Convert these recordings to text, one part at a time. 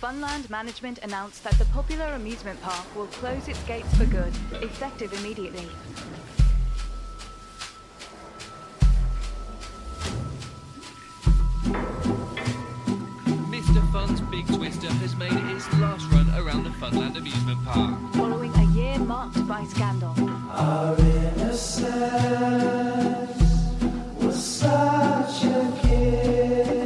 Funland Management announced that the popular amusement park will close its gates for good, effective immediately. Mr. Fun's Big Twister has made it its last run around the Funland amusement park. Following a year marked by scandal. Our innocence was such a gift.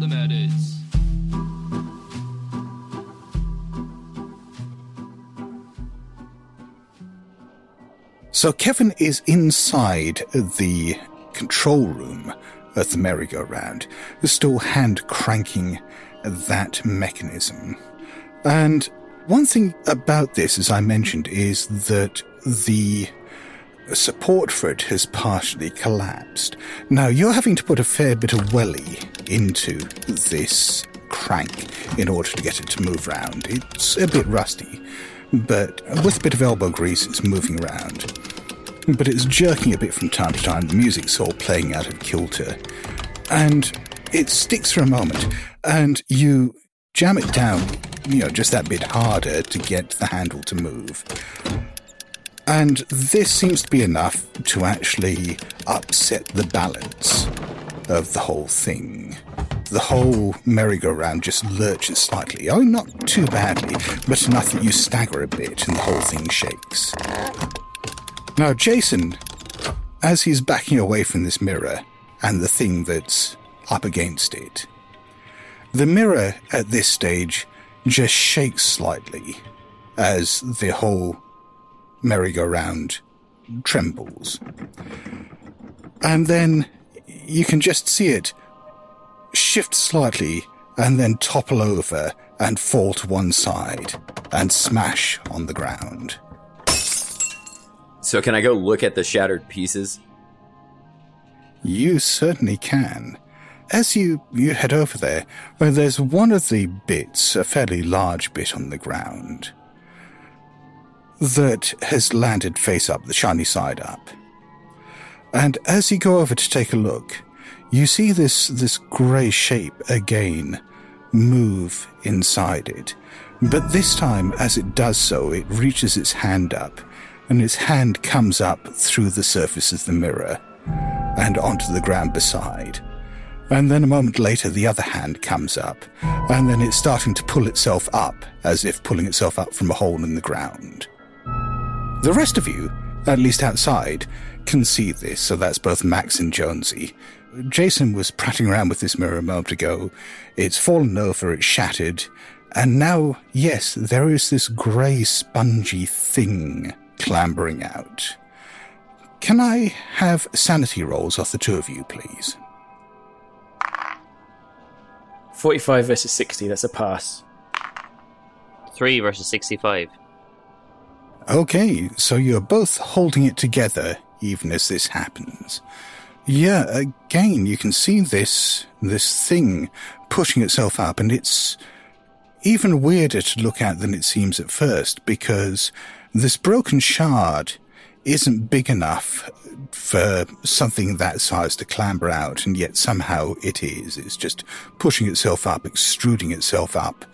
The murders. So Kevin is inside the control room of the merry-go-round, still hand cranking that mechanism. And one thing about this, as I mentioned, is that the support for it has partially collapsed. Now, you're having to put a fair bit of welly into this crank in order to get it to move round. It's a bit rusty, but with a bit of elbow grease, it's moving around. But it's jerking a bit from time to time. The music's all playing out of kilter. And it sticks for a moment, and you jam it down, you know, just that bit harder to get the handle to move. And this seems to be enough to actually upset the balance of the whole thing. The whole merry-go-round just lurches slightly. Oh, not too badly, but enough that you stagger a bit and the whole thing shakes. Now, Jason, as he's backing away from this mirror and the thing that's up against it. The mirror at this stage just shakes slightly as the whole merry-go-round trembles. And then you can just see it shift slightly and then topple over and fall to one side and smash on the ground. So can I go look at the shattered pieces? You certainly can. As you, you head over there, well, there's one of the bits, a fairly large bit on the ground, that has landed face up, the shiny side up. And as you go over to take a look, you see this, this grey shape again move inside it. But this time, as it does so, it reaches its hand up, and its hand comes up through the surface of the mirror and onto the ground beside. And then a moment later, the other hand comes up, and then it's starting to pull itself up, as if pulling itself up from a hole in the ground. The rest of you, at least outside, can see this, so that's both Max and Jonesy. Jason was prattling around with this mirror a moment ago. It's fallen over, it's shattered, and now, yes, there is this grey, spongy thing clambering out. Can I have sanity rolls off the two of you, please? 45 versus 60, that's a pass. 3 versus 65. Okay, so you're both holding it together even as this happens. Yeah, again, you can see this this thing pushing itself up, and it's even weirder to look at than it seems at first because this broken shard isn't big enough for something that size to clamber out, and yet somehow it is. It's just pushing itself up, extruding itself up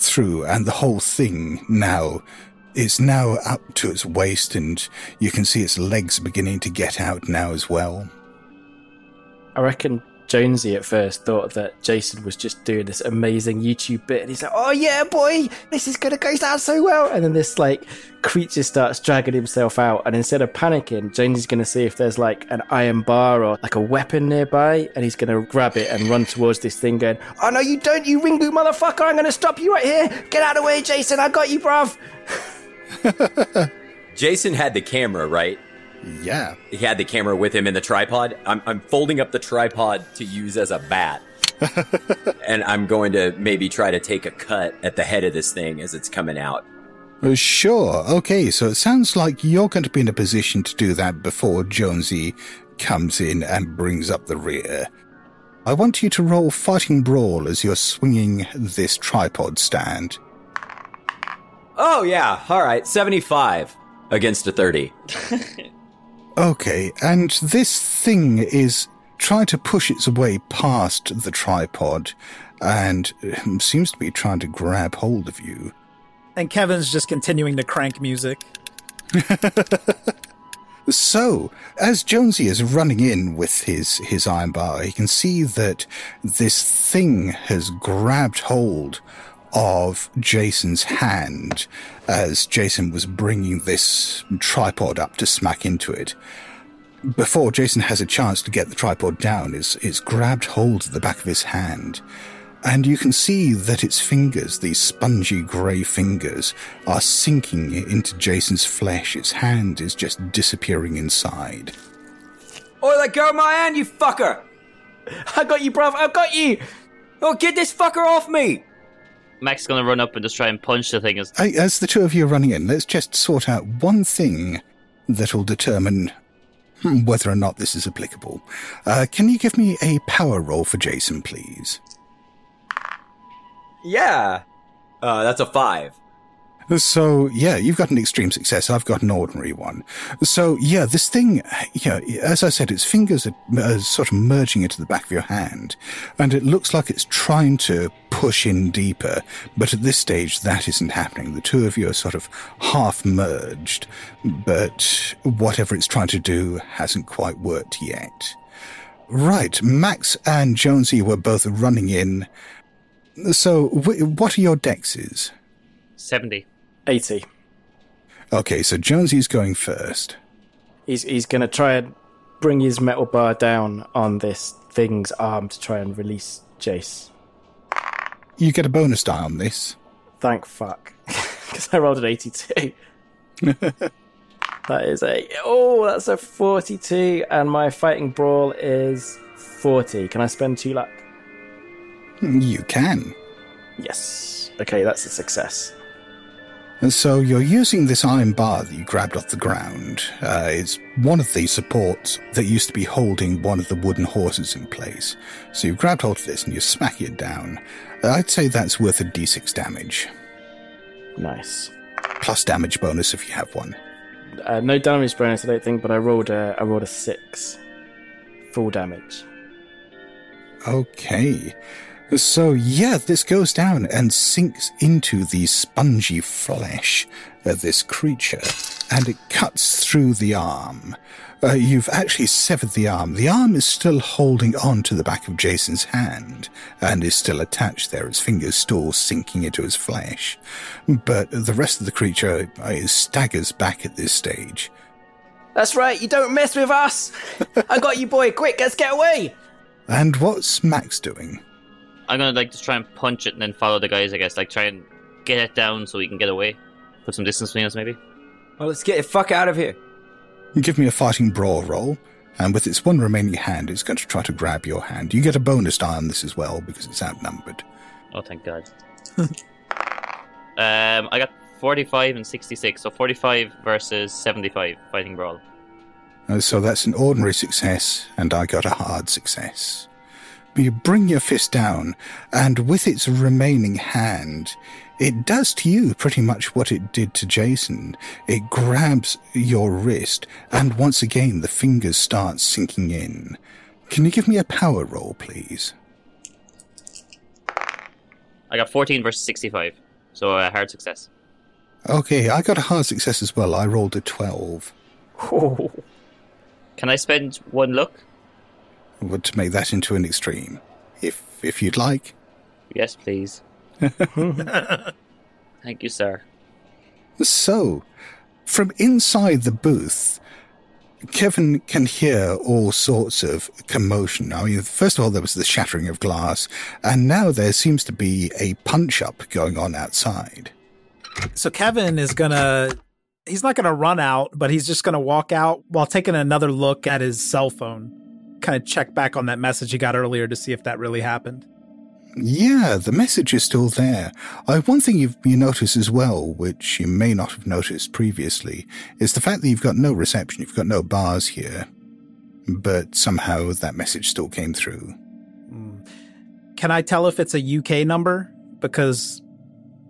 through, and the whole thing now is now up to its waist, and you can see its legs beginning to get out now as well. I reckon Jonesy at first thought that Jason was just doing this amazing YouTube bit, and he's like, "Oh yeah, boy, this is gonna go down so well." And then this like creature starts dragging himself out, and instead of panicking, Jonesy's gonna see if there's like an iron bar or like a weapon nearby, and he's gonna grab it and run towards this thing, going, "Oh no, you don't, you ring boot motherfucker! I'm gonna stop you right here! Get out of the way, Jason! I got you, bruv." Jason had the camera, right? Yeah. He had the camera with him in the tripod. I'm, I'm folding up the tripod to use as a bat. and I'm going to maybe try to take a cut at the head of this thing as it's coming out. Uh, Sure. Okay, so it sounds like you're going to be in a position to do that before Jonesy comes in and brings up the rear. I want you to roll Fighting Brawl as you're swinging this tripod stand. Oh, yeah. All right. 75 against a 30. Okay, and this thing is trying to push its way past the tripod and um, seems to be trying to grab hold of you. And Kevin's just continuing to crank music. So, as Jonesy is running in with his, his iron bar, he can see that this thing has grabbed hold of Jason's hand as Jason was bringing this tripod up to smack into it. Before Jason has a chance to get the tripod down, it's, it's grabbed hold of the back of his hand. And you can see that its fingers, these spongy grey fingers, are sinking into Jason's flesh. Its hand is just disappearing inside. Oh, let go of my hand, you fucker! I got you, bruv. I got you. Oh, get this fucker off me! Max is gonna run up and just try and punch the thing. As I- As the two of you are running in, let's just sort out one thing that'll determine hmm, whether or not this is applicable. Uh, can you give me a power roll for Jason, please? Yeah. Uh, that's a 5. So, yeah, you've got an extreme success. I've got an ordinary one. So, yeah, this thing, yeah, as I said, its fingers are, are sort of merging into the back of your hand, and it looks like it's trying to push in deeper, but at this stage, that isn't happening. The two of you are sort of half merged, but whatever it's trying to do hasn't quite worked yet. Right, Max and Jonesy were both running in. So, wh- what are your dexes? 70. 80. Okay, so Jonesy's going first. He's he's gonna try and bring his metal bar down on this thing's arm to try and release Jace. You get a bonus die on this. Thank fuck. Because I rolled an 82. that is a. Oh, that's a 42. And my fighting brawl is 40. Can I spend two luck? You can. Yes. Okay, that's a success. And so you're using this iron bar that you grabbed off the ground. Uh, it's one of the supports that used to be holding one of the wooden horses in place. So you've grabbed hold of this and you're smacking it down. Uh, I'd say that's worth a d6 damage. Nice. Plus damage bonus if you have one. Uh, no damage bonus, I don't think, but I rolled a I rolled a six, full damage. Okay. So, yeah, this goes down and sinks into the spongy flesh of this creature, and it cuts through the arm. Uh, you've actually severed the arm. The arm is still holding on to the back of Jason's hand and is still attached there, its fingers still sinking into his flesh. But the rest of the creature uh, staggers back at this stage. That's right. You don't mess with us. I got you, boy. Quick, let's get away. And what's Max doing? I'm gonna like just try and punch it and then follow the guys. I guess like try and get it down so we can get away. Put some distance between us, maybe. Well, let's get the fuck out of here. Give me a fighting brawl roll, and with its one remaining hand, it's going to try to grab your hand. You get a bonus die on this as well because it's outnumbered. Oh, thank God. um, I got 45 and 66, so 45 versus 75 fighting brawl. Uh, so that's an ordinary success, and I got a hard success. You bring your fist down, and with its remaining hand, it does to you pretty much what it did to Jason. It grabs your wrist, and once again the fingers start sinking in. Can you give me a power roll, please? I got 14 versus 65, so a hard success. Okay, I got a hard success as well. I rolled a 12. Can I spend one look? Would to make that into an extreme, if if you'd like. Yes, please. Thank you, sir. So, from inside the booth, Kevin can hear all sorts of commotion. I mean, first of all, there was the shattering of glass, and now there seems to be a punch up going on outside. So Kevin is gonna he's not gonna run out, but he's just gonna walk out while taking another look at his cell phone. Kind of check back on that message he got earlier to see if that really happened. Yeah, the message is still there. Uh, one thing you've, you notice as well, which you may not have noticed previously, is the fact that you've got no reception, you've got no bars here. But somehow that message still came through. Can I tell if it's a UK number? Because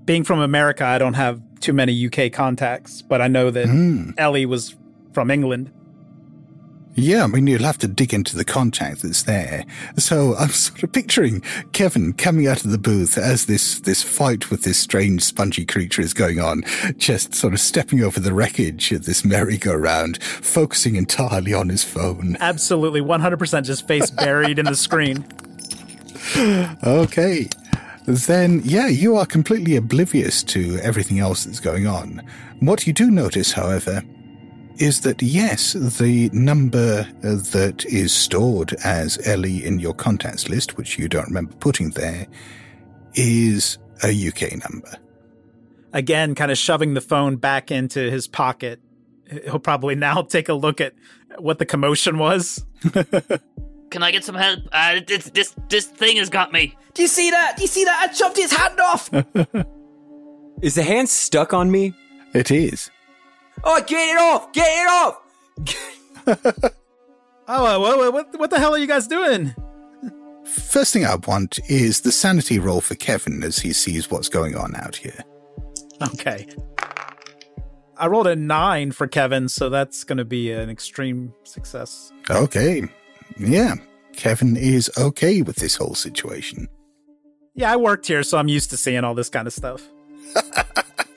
being from America, I don't have too many UK contacts, but I know that Hmm. Ellie was from England. Yeah, I mean, you'll have to dig into the contact that's there. So I'm sort of picturing Kevin coming out of the booth as this, this fight with this strange spongy creature is going on, just sort of stepping over the wreckage of this merry-go-round, focusing entirely on his phone. Absolutely, 100% just face buried in the screen. Okay. Then, yeah, you are completely oblivious to everything else that's going on. What you do notice, however, is that yes, the number uh, that is stored as Ellie in your contacts list, which you don't remember putting there, is a UK number. Again, kind of shoving the phone back into his pocket. He'll probably now take a look at what the commotion was. Can I get some help? Uh, this this this thing has got me. Do you see that? Do you see that? I chopped his hand off. Is the hand stuck on me? It is. Oh, get it off! Get it off! Oh, what, what, what the hell are you guys doing? First thing I want is the sanity roll for Kevin as he sees what's going on out here. Okay. I rolled a nine for Kevin, so that's going to be an extreme success. Okay. Yeah. Kevin is okay with this whole situation. Yeah, I worked here, so I'm used to seeing all this kind of stuff.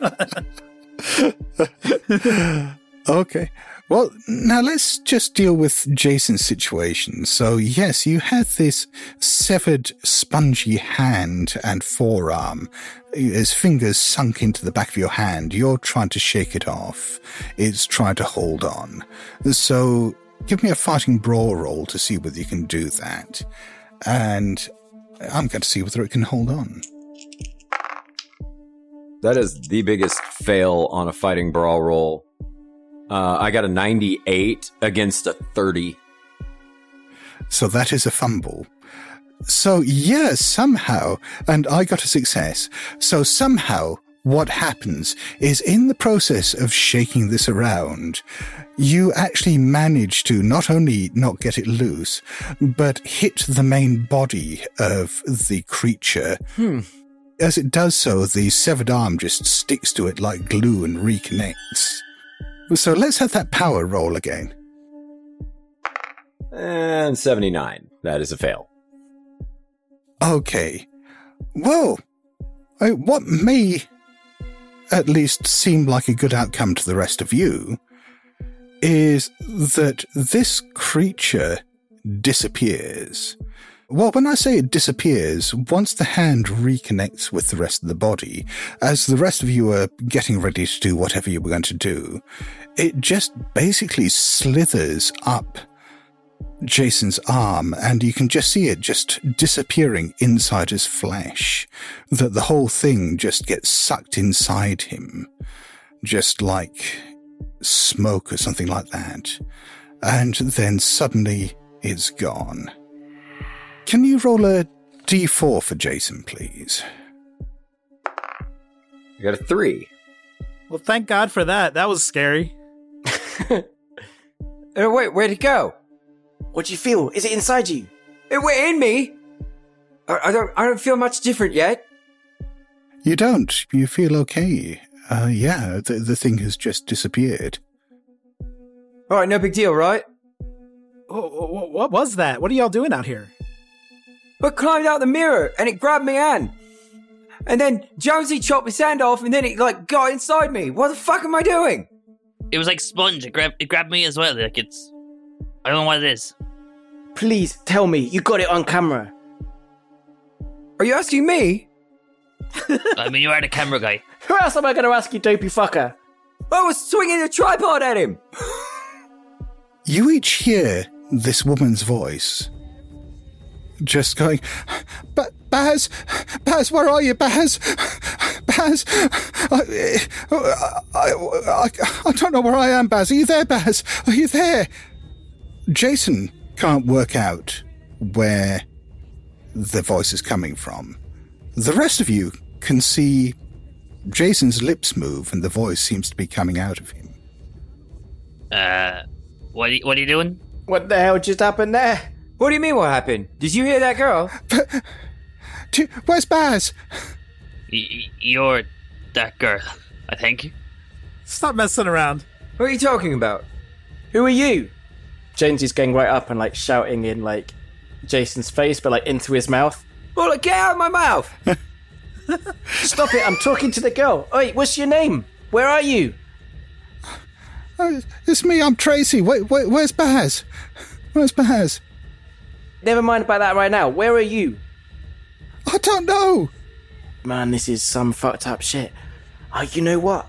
Okay. Well, now let's just deal with Jason's situation. So, yes, you had this severed, spongy hand and forearm. His fingers sunk into the back of your hand. You're trying to shake it off. It's trying to hold on. So, give me a fighting brawl roll to see whether you can do that. And I'm going to see whether it can hold on. That is the biggest fail on a fighting brawl roll. Uh, I got a 98 against a 30. So that is a fumble. So, yeah, somehow, and I got a success. So, somehow, what happens is in the process of shaking this around, you actually manage to not only not get it loose, but hit the main body of the creature. Hmm. As it does so, the severed arm just sticks to it like glue and reconnects. So let's have that power roll again. And 79. That is a fail. Okay. Well, I, what may at least seem like a good outcome to the rest of you is that this creature disappears. Well, when I say it disappears, once the hand reconnects with the rest of the body, as the rest of you are getting ready to do whatever you were going to do, it just basically slithers up Jason's arm, and you can just see it just disappearing inside his flesh. That the whole thing just gets sucked inside him, just like smoke or something like that. And then suddenly it's gone. Can you roll a d4 for Jason, please? I got a 3. Well, thank God for that. That was scary. Uh, wait, where'd it go? What do you feel? Is it inside you? It went in me. I, I don't. I don't feel much different yet. You don't. You feel okay. Uh, yeah, the, the thing has just disappeared. All right, no big deal, right? What, what was that? What are y'all doing out here? But climbed out the mirror and it grabbed me hand. And then Jonesy chopped his hand off and then it like got inside me. What the fuck am I doing? It was like sponge. It grabbed it grabbed me as well. Like it's I don't know what it is. Please tell me you got it on camera. Are you asking me? I mean, you are the camera guy. Who else am I going to ask you, dopey fucker? I was swinging a tripod at him. You each hear this woman's voice. Just going, "Ba- Baz, Baz, where are you, Baz? Baz, I, I, I, I don't know where I am, Baz. Are you there, Baz? Are you there? Jason can't work out where the voice is coming from. The rest of you can see Jason's lips move and the voice seems to be coming out of him. Uh, what are you, what are you doing? What the hell just happened there? What do you mean? What happened? Did you hear that girl? Do- Where's Baz? Y- y- you're that girl, I think. Stop messing around. What are you talking about? Who are you? Jonesy's going right up and like shouting in like Jason's face, but like into his mouth. Well, look, get out of my mouth! Stop it! I'm talking to the girl. Oi, what's your name? Where are you? Oh, it's me, I'm Tracy. Wait, wait, where's Baz? Where's Baz? Never mind about that right now. Where are you? I don't know. Man, this is some fucked up shit. Oh, you know what?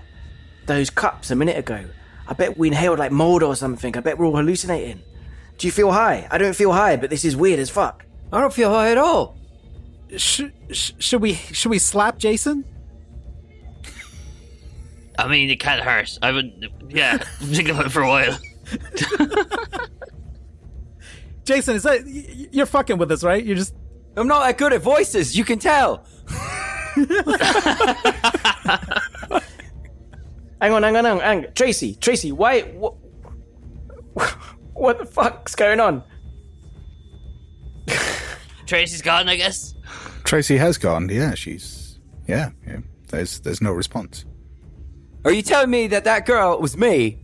Those cups a minute ago. I bet we inhaled like mold or something. I bet we're all hallucinating. Do you feel high? I don't feel high, but this is weird as fuck. I don't feel high at all. Sh- sh- should we should we slap Jason? I mean, it can't hurt. I would, yeah, I'm thinking about it for a while. Jason, is that you're fucking with us, right? You're just I'm not that good at voices. You can tell. Hang on, hang on, hang on. Hang. Tracy, Tracy, why? What, what the fuck's going on? Tracy's gone, I guess. Tracy has gone. Yeah, she's. Yeah, yeah. There's there's no response. Are you telling me that that girl was me?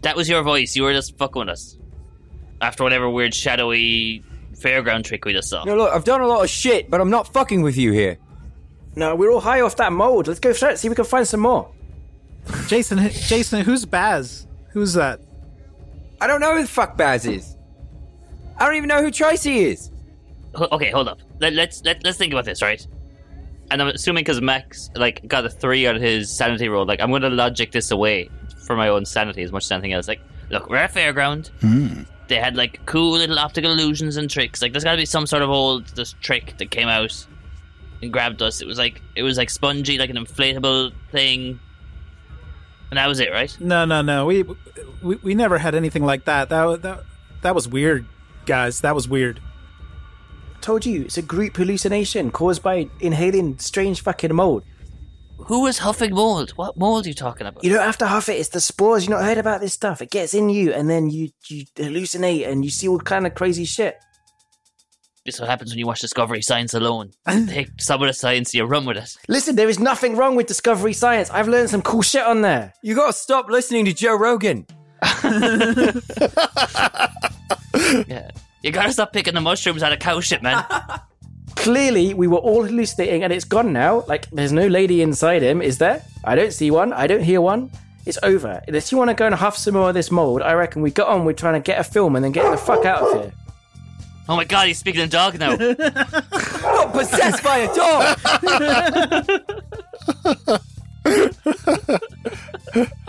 That was your voice. You were just fucking with us. After whatever weird shadowy fairground trick we just saw. No, look, I've done a lot of shit, but I'm not fucking with you here. No, we're all high off that mold. Let's go straight. See if we can find some more. Jason. Jason, who's Baz? Who's that? I don't know who the fuck Baz is. I don't even know who Tracy is. Ho- Okay, hold up. Let, let's let, let's think about this, right? And I'm assuming because Max like got a three on his sanity roll, like I'm going to logic this away for my own sanity as much as anything else. Like, look, we're at fairground. Hmm. They had like cool little optical illusions and tricks. Like there's got to be some sort of old this trick that came out and grabbed us. It was like it was like spongy, like an inflatable thing, and that was it, right? No, no, no. We we, we never had anything like that. That that that was weird, guys. That was weird. Told you, it's a group hallucination caused by inhaling strange fucking mold. Who is huffing mold? What mold are you talking about? You don't have to huff it. It's the spores. You not heard about this stuff. It gets in you, and then you you hallucinate, and you see all kind of crazy shit. This is what happens when you watch Discovery Science alone. Take some of the science, you run with it. Listen, there is nothing wrong with Discovery Science. I've learned some cool shit on there. You gotta stop listening to Joe Rogan. Yeah. You gotta stop picking the mushrooms out of cow shit, man. Clearly, we were all hallucinating, and it's gone now. Like, there's no lady inside him, is there? I don't see one. I don't hear one. It's over. Unless you want to go and huff some more of this mold, I reckon we got on with trying to get a film and then get the fuck out of here. oh my god, he's speaking in dog now. Not possessed by a dog.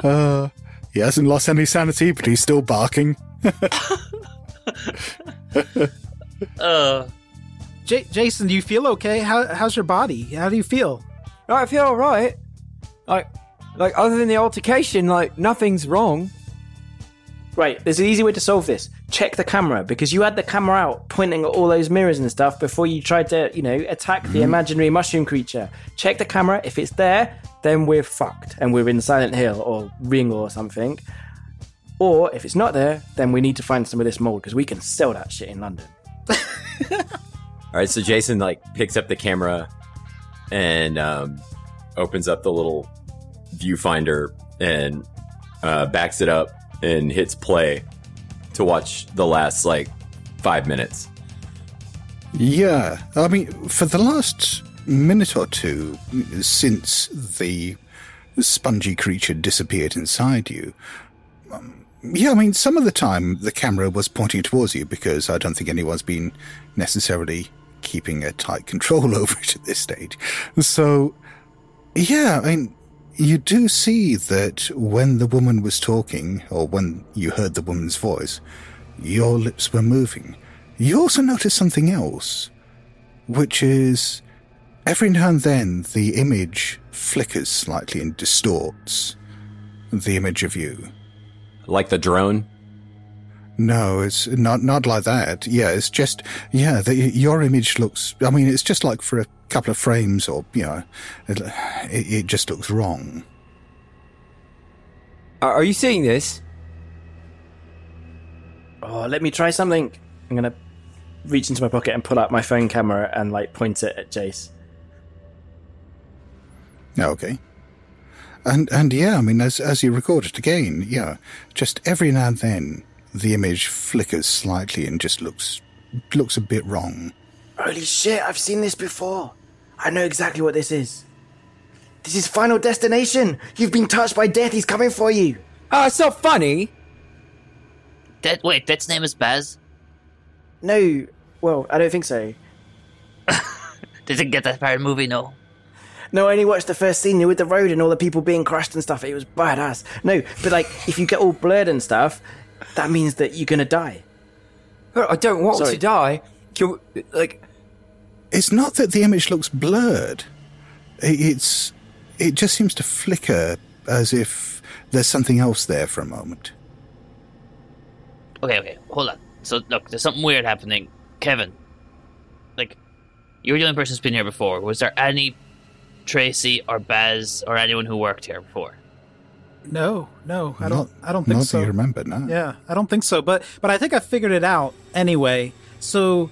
Uh, he hasn't lost any sanity, but he's still barking. uh, J- Jason, do you feel okay? How how's your body? How do you feel? I feel all right. Like, like other than the altercation, like nothing's wrong. Right, there's an easy way to solve this. Check the camera because you had the camera out pointing at all those mirrors and stuff before you tried to, you know, attack the mm-hmm. imaginary mushroom creature. Check the camera. If it's there, then we're fucked and we're in Silent Hill or Ring or something. Or if it's not there, then we need to find some of this mold because we can sell that shit in London. All right, so Jason like picks up the camera and um, opens up the little viewfinder and uh, backs it up and hits play to watch the last like five minutes. Yeah, I mean, for the last minute or two since the spongy creature disappeared inside you, um, yeah, I mean, some of the time the camera was pointing towards you because I don't think anyone's been necessarily keeping a tight control over it at this stage. So, yeah, I mean, you do see that when the woman was talking, or when you heard the woman's voice, your lips were moving. You also notice something else, which is every now and then the image flickers slightly and distorts the image of you. Like the drone? No, it's not not like that. Yeah, it's just yeah. The, your image looks. I mean, it's just like for a couple of frames, or you know, it, it, it just looks wrong. Are are you seeing this? Oh, let me try something. I'm gonna reach into my pocket and pull out my phone camera and like point it at Jace. Okay. And and yeah, I mean, as as you record it again, yeah, just every now and then the image flickers slightly and just looks looks a bit wrong. Holy shit! I've seen this before. I know exactly what this is. This is Final Destination. You've been touched by death. He's coming for you. Oh, it's not funny. That wait, that's name is Baz. No, well, I don't think so. Didn't get that part of the movie, no. No, I only watched the first scene with the road and all the people being crushed and stuff. It was badass. No, but like, if you get all blurred and stuff, that means that you're gonna die. I don't want Sorry. to die. Can we- like, It's not that the image looks blurred. It's it just seems to flicker as if there's something else there for a moment. Okay, okay, hold on. So look, there's something weird happening. Kevin, like, you're the only person who's been here before. Was there any Tracy or Baz or anyone who worked here before? No, no, I don't. Not- I don't think not so. you remember, no. Yeah, I don't think so. But but I think I figured it out anyway. So,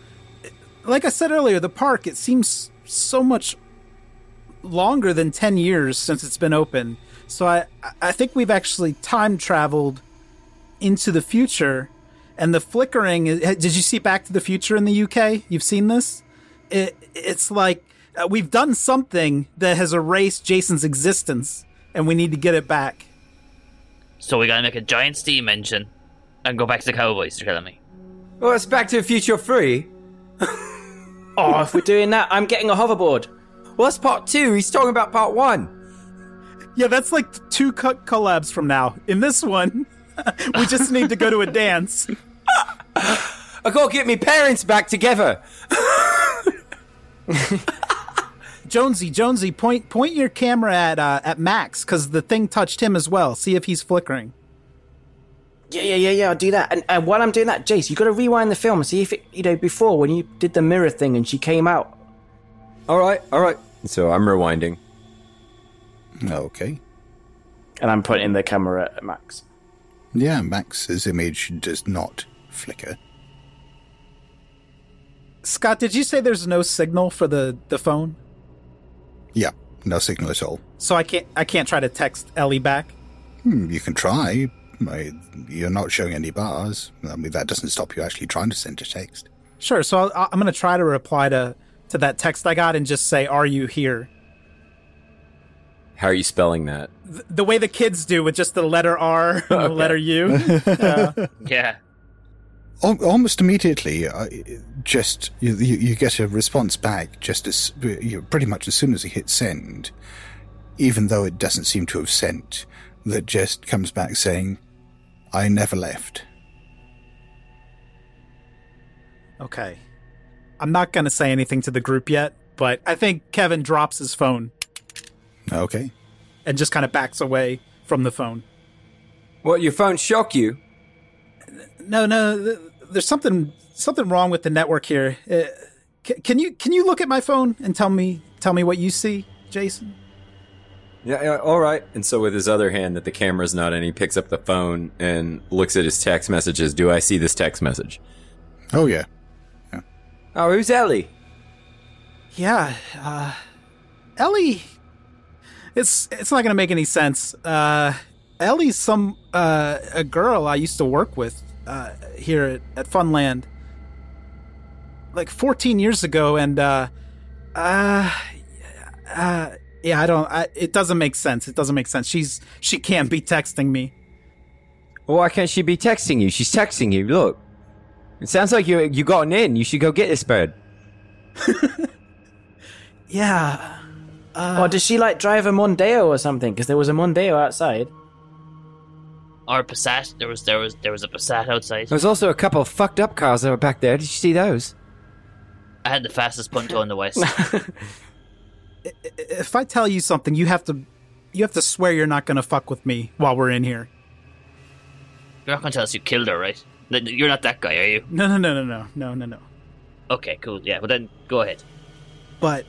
like I said earlier, the park it seems so much longer than ten years since it's been open. So I I think we've actually time traveled into the future, and the flickering. Did you see Back to the Future in the UK? You've seen this. It it's like uh, we've done something that has erased Jason's existence, and we need to get it back. So we gotta make a giant steam engine and go back to the Cowboys. You're telling me? well, it's Back to the Future 3. Oh, if we're doing that, I'm getting a hoverboard. Well, that's part 2. He's talking about part 1. Yeah, that's like two co- collabs from now. In this one, we just need to go to a dance. I gotta get my parents back together. Jonesy, Jonesy, point point your camera at uh, at Max because the thing touched him as well. See if he's flickering. Yeah, yeah, yeah, yeah. I'll do that. And, and while I'm doing that, Jace, you got to rewind the film and see if it, you know, before when you did the mirror thing and she came out. All right, all right. So I'm rewinding. Okay. And I'm pointing the camera at Max. Yeah, Max's image does not flicker. Scott, did you say there's no signal for the the phone? Yeah, no signal at all. So I can't I can't try to text Ellie back. Hmm, you can try. I, you're not showing any bars. I mean, that doesn't stop you actually trying to send a text. Sure. So I'll, I'm going to try to reply to to that text I got and just say, "Are you here?" How are you spelling that? Th- the way the kids do with just the letter R and the letter U. Yeah. Yeah. Al- Almost immediately, uh, just you, you, you get a response back just as you pretty much as soon as you hit send, even though it doesn't seem to have sent. That just comes back saying, "I never left." Okay. I'm not going to say anything to the group yet, but I think Kevin drops his phone Okay. and just kind of backs away from the phone. What, your phone shock you? No, no, th- there's something something wrong with the network here. Uh, c- can you can you look at my phone and tell me tell me what you see, Jason? Yeah, yeah, all right. And so with his other hand that the camera's not in, he picks up the phone and looks at his text messages. Do I see this text message? Oh yeah. Oh, who's Ellie? Yeah, uh, Ellie. It's it's not gonna make any sense. Uh, Ellie's some uh, a girl I used to work with uh, here at, at Funland, like 14 years ago, and uh, uh, uh, yeah, I don't. I, it doesn't make sense. It doesn't make sense. She's she can't be texting me. Well, why can't she be texting you? She's texting you. Look, it sounds like you you gotten in. You should go get this bird. Yeah. Uh, or does she like drive a Mondeo or something? Because there was a Mondeo outside. Or Passat. There was there was there was a Passat outside. There's also a couple of fucked up cars that were back there. Did you see those? I had the fastest punto in the west. If I tell you something, you have to you have to swear you're not gonna fuck with me while we're in here. You're not gonna tell us you killed her, right? You're not that guy, are you? No, no, no, no, no, no, no, no. Okay, cool. Yeah, well then go ahead. But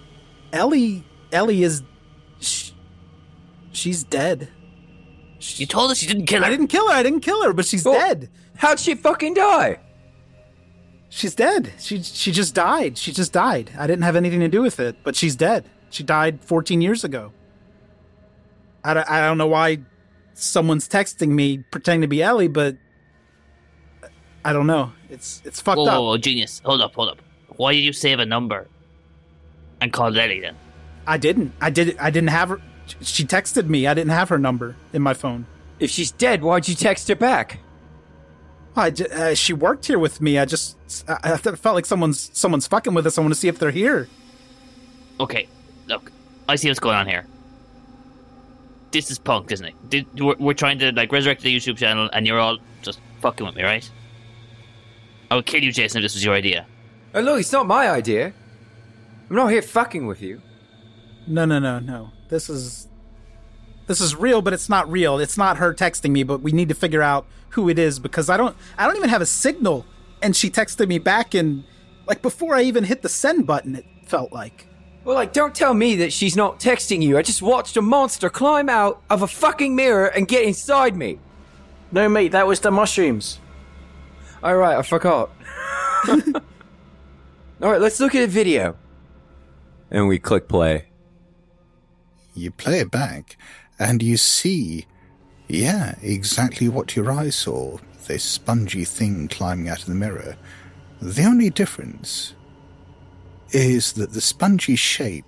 Ellie, Ellie is, sh- she's dead. You told us you didn't kill her. I didn't kill her. I didn't kill her, but she's dead. How'd she fucking die? She's dead. She she just died. She just died. I didn't have anything to do with it, but she's dead. She died 14 years ago. I don't, I don't know why someone's texting me pretending to be Ellie, but I don't know. It's it's fucked whoa, up. whoa, whoa, genius. Hold up, hold up. Why did you save a number and call Ellie then? I didn't. I did. I didn't have her. She texted me. I didn't have her number in my phone. If she's dead, why'd you text her back? I ju- uh, she worked here with me. I just I, I felt like someone's someone's fucking with us. I want to see if they're here. Okay, look, I see what's going on here. This is punk, isn't it? Did, we're, we're trying to like resurrect the YouTube channel, and you're all just fucking with me, right? I would kill you, Jason, if this was your idea. Oh, look, it's not my idea. I'm not here fucking with you. No, no, no, no. This is this is real, but it's not real. It's not her texting me, but we need to figure out who it is because I don't I don't even have a signal. And she texted me back and like before I even hit the send button, it felt like. Well, like, don't tell me that she's not texting you. I just watched a monster climb out of a fucking mirror and get inside me. No, mate, that was the mushrooms. All right, I forgot. All right, let's look at a video. And we click play. You play it back, and you see, yeah, exactly what your eyes saw this spongy thing climbing out of the mirror. The only difference is that the spongy shape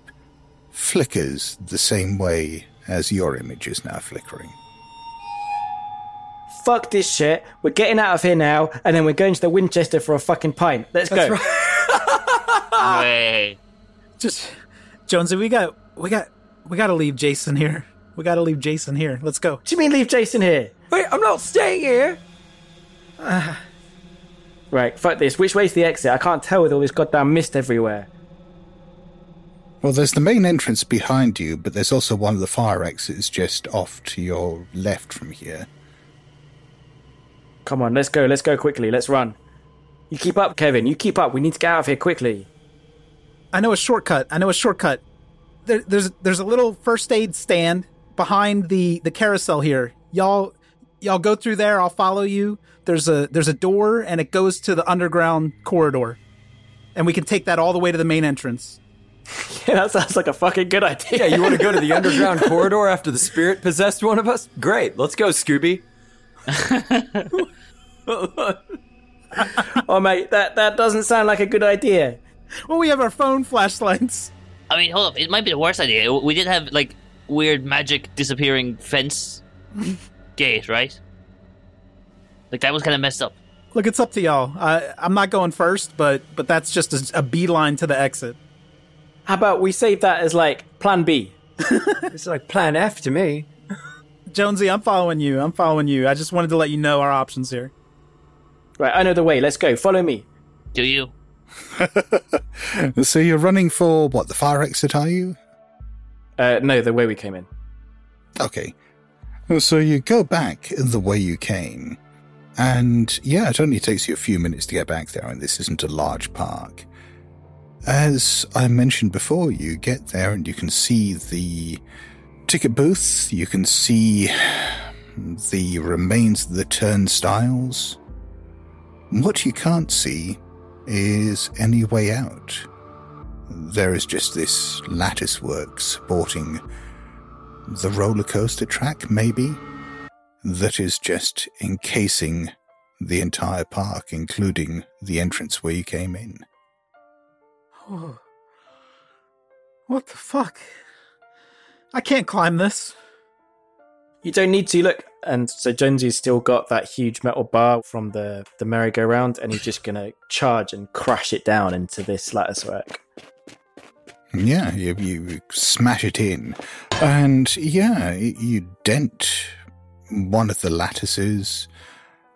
flickers the same way as your image is now flickering. Fuck this shit. We're getting out of here now, and then we're going to the Winchester for a fucking pint. Let's go. Hey. Just Jonesy, we got we got we got to leave Jason here. We got to leave Jason here. Let's go. What do you mean leave Jason here? Wait, I'm not staying here. Right, fuck this. Which way's the exit? I can't tell with all this goddamn mist everywhere. Well, there's the main entrance behind you, but there's also one of the fire exits just off to your left from here. Come on, let's go. Let's go quickly. Let's run. You keep up, Kevin. You keep up. We need to get out of here quickly. I know a shortcut. I know a shortcut. There, there's there's a little first aid stand behind the the carousel here. Y'all y'all go through there. I'll follow you. There's a there's a door and it goes to the underground corridor, and we can take that all the way to the main entrance. Yeah, that sounds like a fucking good idea. Yeah, you want to go to the underground corridor after the spirit possessed one of us? Great, let's go, Scooby. oh mate, that that doesn't sound like a good idea. Well, we have our phone flashlights. I mean, hold up. It might be the worst idea. We did have like weird magic disappearing fence gate, right? Like that was kind of messed up. Look, it's up to y'all. I, I'm not going first, but but that's just a, a beeline to the exit. How about we save that as like plan B? it's like plan F to me. Jonesy, I'm following you. I'm following you. I just wanted to let you know our options here. Right, I know the way. Let's go. Follow me. Do you? So you're running for what? The fire exit, are you? Uh, no, the way we came in. Okay. So you go back the way you came. And yeah, it only takes you a few minutes to get back there, and this isn't a large park. As I mentioned before, you get there and you can see the ticket booth, you can see the remains of the turnstiles. What you can't see is any way out. There is just this lattice work supporting the roller coaster track, maybe, that is just encasing the entire park, including the entrance where you came in. Oh. What the fuck? I can't climb this. You don't need to look. And so Jonesy's still got that huge metal bar from the the merry-go-round, and he's just gonna charge and crash it down into this latticework. Yeah, you, you smash it in. And yeah, you dent one of the lattices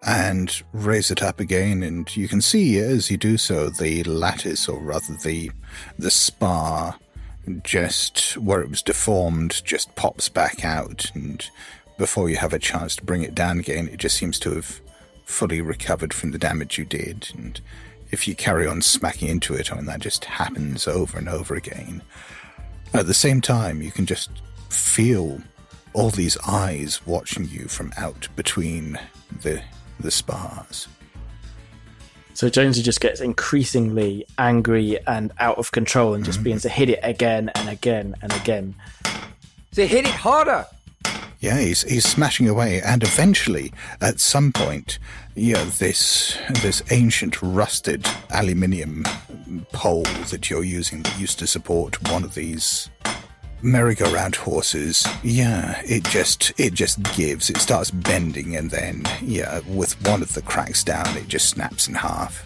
and raise it up again. And you can see as you do so, the lattice, or rather the, the spar, just where it was deformed, just pops back out. And before you have a chance to bring it down again, it just seems to have fully recovered from the damage you did. And if you carry on smacking into it, I mean, that just happens over and over again. At the same time, you can just feel all these eyes watching you from out between the the spars. So Jonesy just gets increasingly angry and out of control, and just mm-hmm. begins to hit it again and again and again. So hit it harder. Yeah, he's he's smashing away, and eventually, at some point, yeah, this this ancient rusted aluminium pole that you're using that used to support one of these merry-go-round horses, yeah, it just it just gives. It starts bending, and then yeah, with one of the cracks down, it just snaps in half.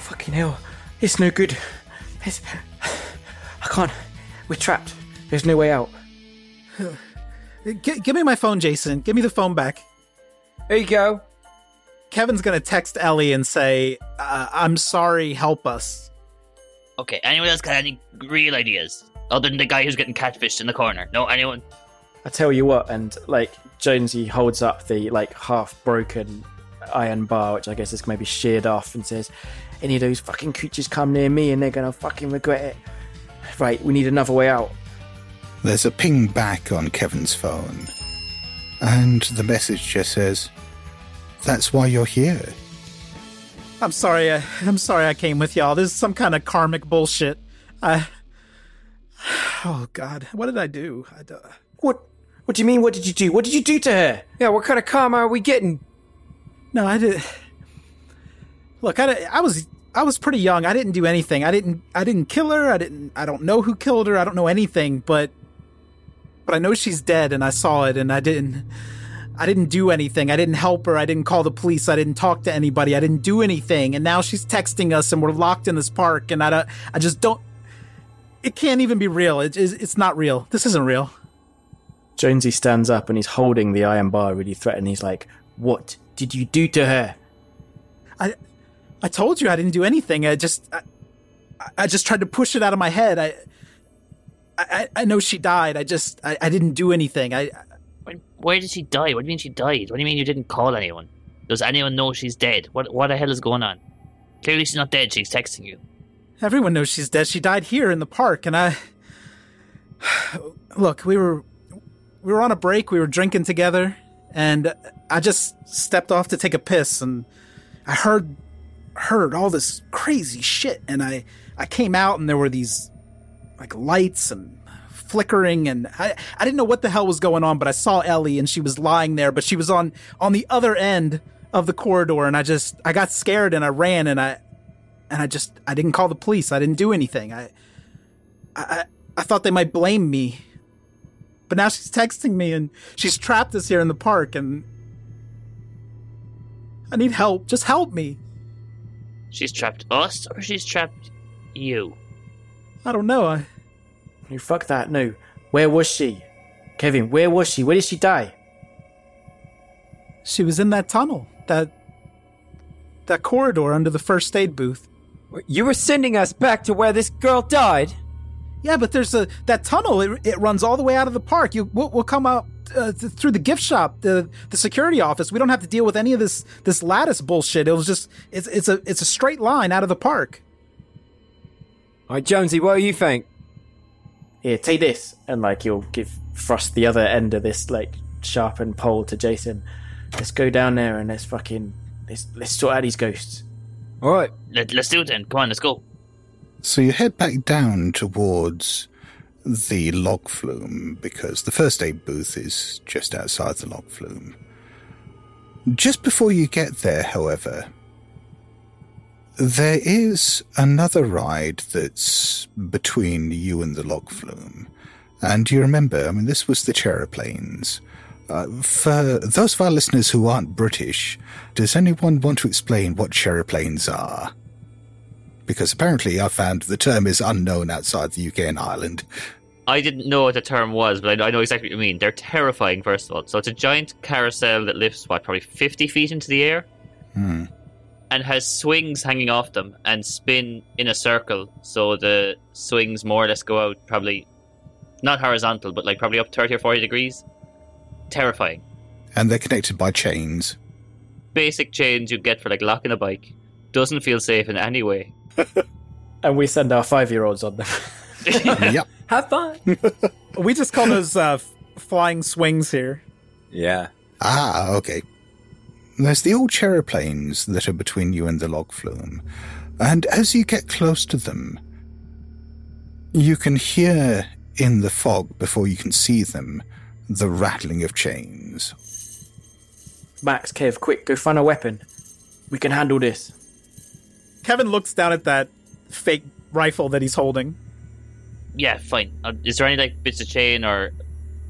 Fucking hell, it's no good. It's, I can't. We're trapped. There's no way out. G- give me my phone, Jason. Give me the phone back. There you go. Kevin's gonna text Ellie and say, uh, "I'm sorry. Help us." Okay, anyone else got any real ideas? Other than the guy who's getting catfished in the corner? No, anyone? I tell you what, and like Jonesy holds up the like half broken iron bar, which I guess is maybe sheared off, and says, "Any of those fucking creatures come near me, and they're gonna fucking regret it." Right, we need another way out. There's a ping back on Kevin's phone, and the message just says, "That's why you're here." I'm sorry. I, I'm sorry. I came with y'all. This is some kind of karmic bullshit. I. Oh God, what did I do? I do... What? What do you mean? What did you do? What did you do to her? Yeah, what kind of karma are we getting? No, I did. Look, I, I was I was pretty young. I didn't do anything. I didn't I didn't kill her. I didn't I don't know who killed her. I don't know anything, but but I know she's dead and I saw it and I didn't I didn't do anything. I didn't help her. I didn't call the police. I didn't talk to anybody. I didn't do anything. And now she's texting us and we're locked in this park and I don't, I just don't it can't even be real. It is it's not real. This isn't real. Jonesy stands up and he's holding the iron bar really threatening. He's like, What did you do to her? I I told you I didn't do anything. I just I, I just tried to push it out of my head. I I, I know she died. I just I, I didn't do anything. I When, where did she die? What do you mean she died? What do you mean you didn't call anyone? Does anyone know she's dead? What what the hell is going on? Clearly she's not dead. She's texting you. everyone knows she's dead. She died here in the park and I Look, we were we were on a break. We were drinking together and I just stepped off to take a piss and I heard heard all this crazy shit and I I came out and there were these like lights and flickering and I, I didn't know what the hell was going on but I saw Ellie and she was lying there but she was on on the other end of the corridor and I just I got scared and I ran and I and I just I didn't call the police. I didn't do anything. I I I thought they might blame me. But now she's texting me and she's trapped us here in the park and I need help. Just help me. She's trapped us or she's trapped you? I don't know I You fuck that. No. Where was she? Kevin, where was she? Where did she die? She was in that tunnel, that that corridor under the first aid booth. You were sending us back to where this girl died? Yeah, but there's a that tunnel. It, it runs all the way out of the park. You we'll, we'll come out uh, th- through the gift shop, the the security office. We don't have to deal with any of this this lattice bullshit. It was just it's it's a it's a straight line out of the park. All right, Jonesy, what do you think? Here, take this. And like he'll give thrust the other end of this like sharpened pole to Jason. Let's go down there and let's fucking let's let's sort out these ghosts. All right. Let, let's do it then. Come on, let's go. So you head back down towards the log flume because the first aid booth is just outside the log flume. Just before you get there, however, there is another ride that's between you and the log flume. And you remember, I mean, this was the Chairoplanes. Uh, for those of our listeners who aren't British, does anyone want to explain what Chairoplanes are? Because apparently I found the term is unknown outside the UK and Ireland. I didn't know what the term was, but I, I know exactly what you mean. They're terrifying, first of all. So it's a giant carousel that lifts, what, probably 50 feet into the air? Hmm. And has swings hanging off them and spin in a circle. So the swings more or less go out probably not horizontal, but like probably up 30 or 40 degrees. Terrifying. And they're connected by chains. Basic chains you get for like locking a bike. Doesn't feel safe in any way. And we send our five year olds on them. yep. Have fun. We just call those uh, flying swings here. Yeah. Ah, okay. There's the old Chairoplanes that are between you and the log flume. And as you get close to them, you can hear in the fog before you can see them the rattling of chains. Max, Kev, quick, go find a weapon. We can handle this. Kevin looks down at that fake rifle that he's holding. Yeah, fine. Uh, is there any like bits of chain or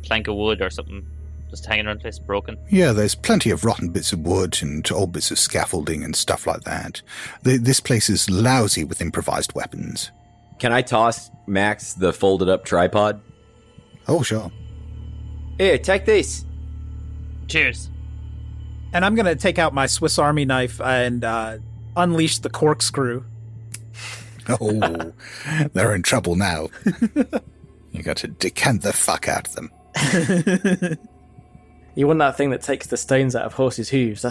plank of wood or something just hanging around the place broken? Yeah, there's plenty of rotten bits of wood and old bits of scaffolding and stuff like that. The, this place is lousy with improvised weapons. Can I toss Max the folded up tripod? Oh, sure. Here, take this. Cheers. And I'm gonna take out my Swiss Army knife and uh, unleash the corkscrew. Oh, they're in trouble now. you got to decant the fuck out of them. You want that thing that takes the stones out of horses' hooves.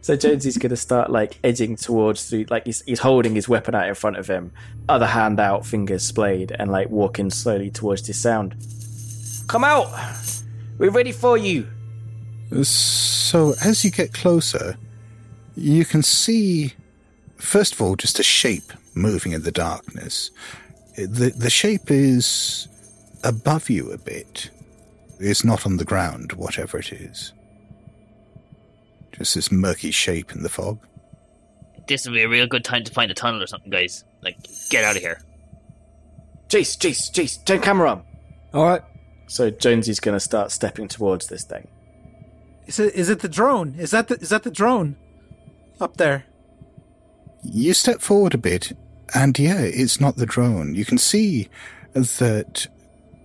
so Jonesy's going to start like edging towards the like he's he's holding his weapon out in front of him, other hand out, fingers splayed, and like walking slowly towards this sound. Come out! We're ready for you. So, as you get closer, you can see, first of all, just a shape moving in the darkness. The, the shape is above you a bit. It's not on the ground, whatever it is. Just this murky shape in the fog. This would be a real good time to find a tunnel or something, guys. Like, get out of here. Jace, Jace, Jace, turn camera on. All right. So Jonesy's going to start stepping towards this thing. Is it is it the drone? Is that the is that the drone up there? You step forward a bit, and yeah, it's not the drone. You can see that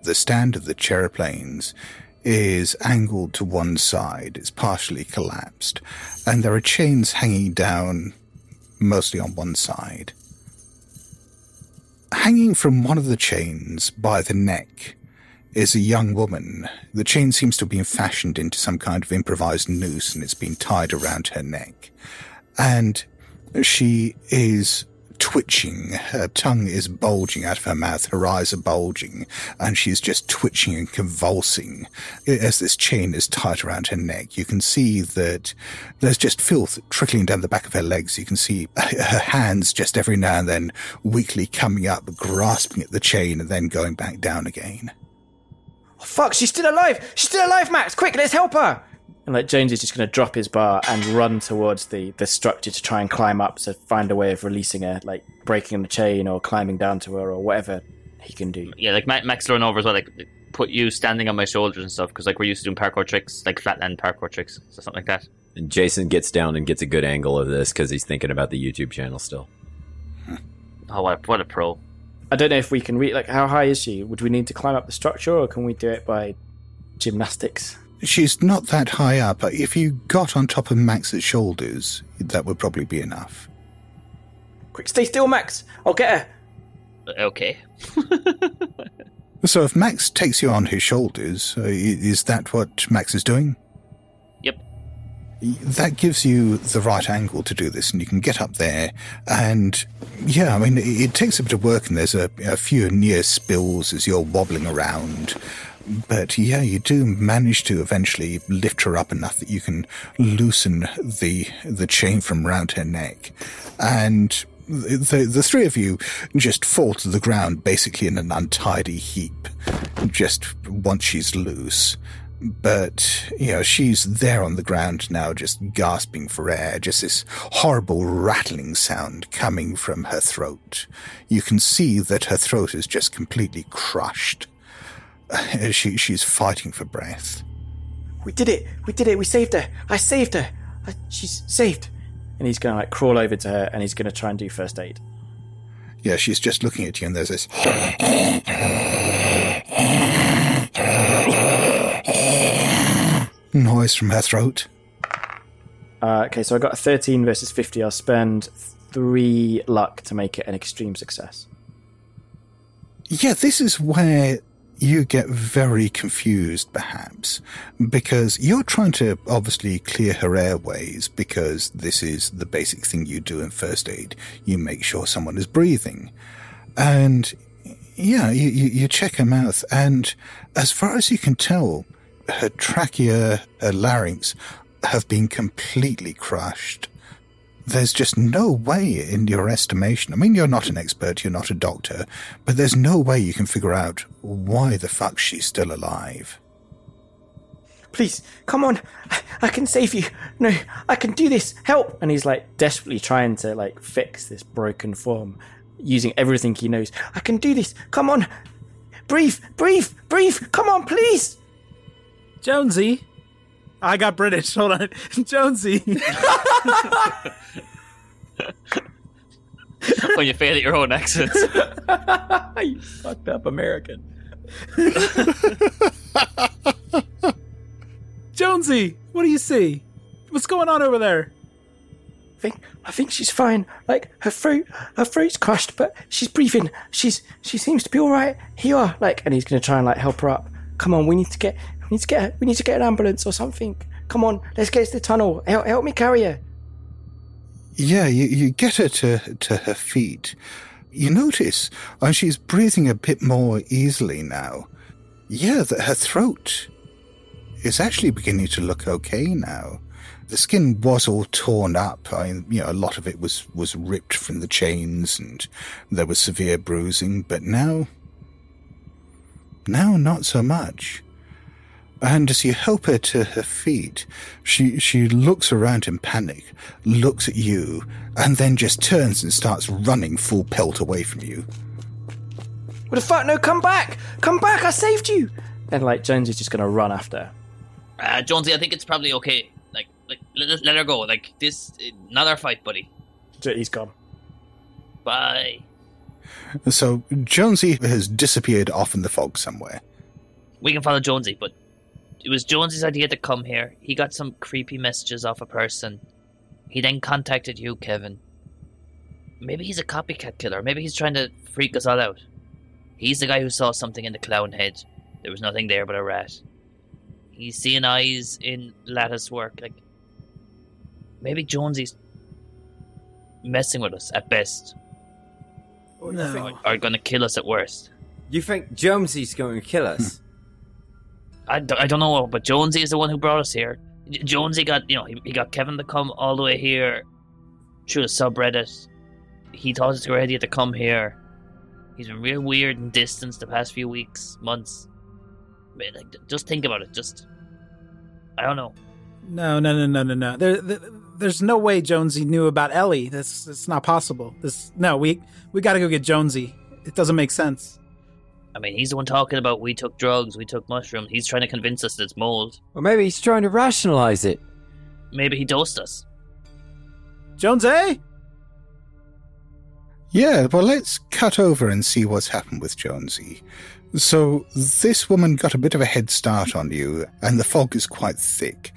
The stand of the Chairoplanes is angled to one side, it's partially collapsed, and there are chains hanging down mostly on one side. Hanging from one of the chains by the neck is a young woman. The chain seems to have been fashioned into some kind of improvised noose and it's been tied around her neck. And she is twitching. Her tongue is bulging out of her mouth. Her eyes are bulging and she's just twitching and convulsing as this chain is tied around her neck. You can see that there's just filth trickling down the back of her legs. You can see her hands just every now and then weakly coming up, grasping at the chain and then going back down again. Oh, fuck, she's still alive! She's still alive, Max! Quick, let's help her! And like Jones is just going to drop his bar and run towards the the structure to try and climb up to find a way of releasing her, like breaking the chain or climbing down to her or whatever he can do. Yeah, like Max run over as well, like put you standing on my shoulders and stuff because like we're used to doing parkour tricks, like flatland parkour tricks, so something like that. And Jason gets down and gets a good angle of this because he's thinking about the YouTube channel still. Oh, what a, what a pro! I don't know if we can reach. Like, how high is she? Would we need to climb up the structure, or can we do it by gymnastics? She's not that high up. If you got on top of Max's shoulders, that would probably be enough. Quick, stay still, Max. I'll get her. Okay. So if Max takes you on his shoulders, uh, is that what Max is doing? Yep. That gives you the right angle to do this, and you can get up there. And yeah, I mean, it, it takes a bit of work, and there's a, a few near spills as you're wobbling around. But yeah, you do manage to eventually lift her up enough that you can loosen the the chain from round her neck, and the the three of you just fall to the ground basically in an untidy heap, just once she's loose. But, you know, she's there on the ground now, just gasping for air, just this horrible rattling sound coming from her throat. You can see that her throat is just completely crushed. She, she's fighting for breath. We did it. We did it. We saved her. I saved her. I, she's saved. And he's going to like crawl over to her and he's going to try and do first aid. Yeah, she's just looking at you, and there's this. noise from her throat. Uh, okay, so I got a 13 versus 50. I'll spend three luck to make it an extreme success. Yeah, this is where you get very confused, perhaps, because you're trying to obviously clear her airways because this is the basic thing you do in first aid. You make sure someone is breathing. And yeah, you, you, check her mouth, and as far as you can tell, her trachea, her larynx have been completely crushed. There's just no way in your estimation. I mean, you're not an expert, you're not a doctor, but there's no way you can figure out why the fuck she's still alive. Please, come on. I, I can save you. No, I can do this. Help. And he's like desperately trying to like fix this broken form using everything he knows. I can do this. Come on. Breathe, breathe, breathe. Come on, please. Jonesy. I got British. Hold on. Jonesy. when you fail at your own accents. you fucked up American. Jonesy, what do you see? What's going on over there? I think I think she's fine. Like her throat, her throat's crushed, but she's breathing. She's she seems to be all right. Here. Like, and he's gonna try and like help her up. Come on, we need to get we need to get her, we need to get an ambulance or something. Come on, let's get to the tunnel. Help, help me carry her. Yeah, you, you get her to, to her feet. You notice uh, she's breathing a bit more easily now. Yeah, that her throat is actually beginning to look okay now. The skin was all torn up. I, you know, a lot of it was, was ripped from the chains and there was severe bruising, but now, now not so much. And as you help her to her feet, she, she looks around in panic, looks at you, and then just turns and starts running full pelt away from you. What the fuck? No, come back! Come back! I saved you! And like Jones is just gonna run after. her. Uh, Jonesy, I think it's probably okay. Like, like let, let her go. Like this, another fight, buddy. He's gone. Bye. So Jonesy has disappeared off in the fog somewhere. We can follow Jonesy, but it was Jonesy's idea to come here. He got some creepy messages off a person. He then contacted you, Kevin. Maybe he's a copycat killer. Maybe he's trying to freak us all out. He's the guy who saw something in the clown head. There was nothing there but a rat. He's seeing eyes in Lattice work. Like maybe Jonesy's messing with us at best, No. or going to kill us at worst. You think Jonesy's going to kill us? Hmm. I, d- I don't know, but Jonesy is the one who brought us here. J- Jonesy got you know he, he got Kevin to come all the way here through the subreddit. He thought it's a good idea to come here. He's been real weird and distant the past few weeks, months. Man, like, just think about it. Just I don't know. No, no, no, no, no, no. There, there, there's no way Jonesy knew about Ellie. That's that's not possible. This no, we we got to go get Jonesy. It doesn't make sense. I mean, he's the one talking about we took drugs, we took mushrooms. He's trying to convince us that it's mold. Or maybe he's trying to rationalize it. Maybe he dosed us. Jonesy? Yeah, well, let's cut over and see what's happened with Jonesy. So, this woman got a bit of a head start on you, and the fog is quite thick.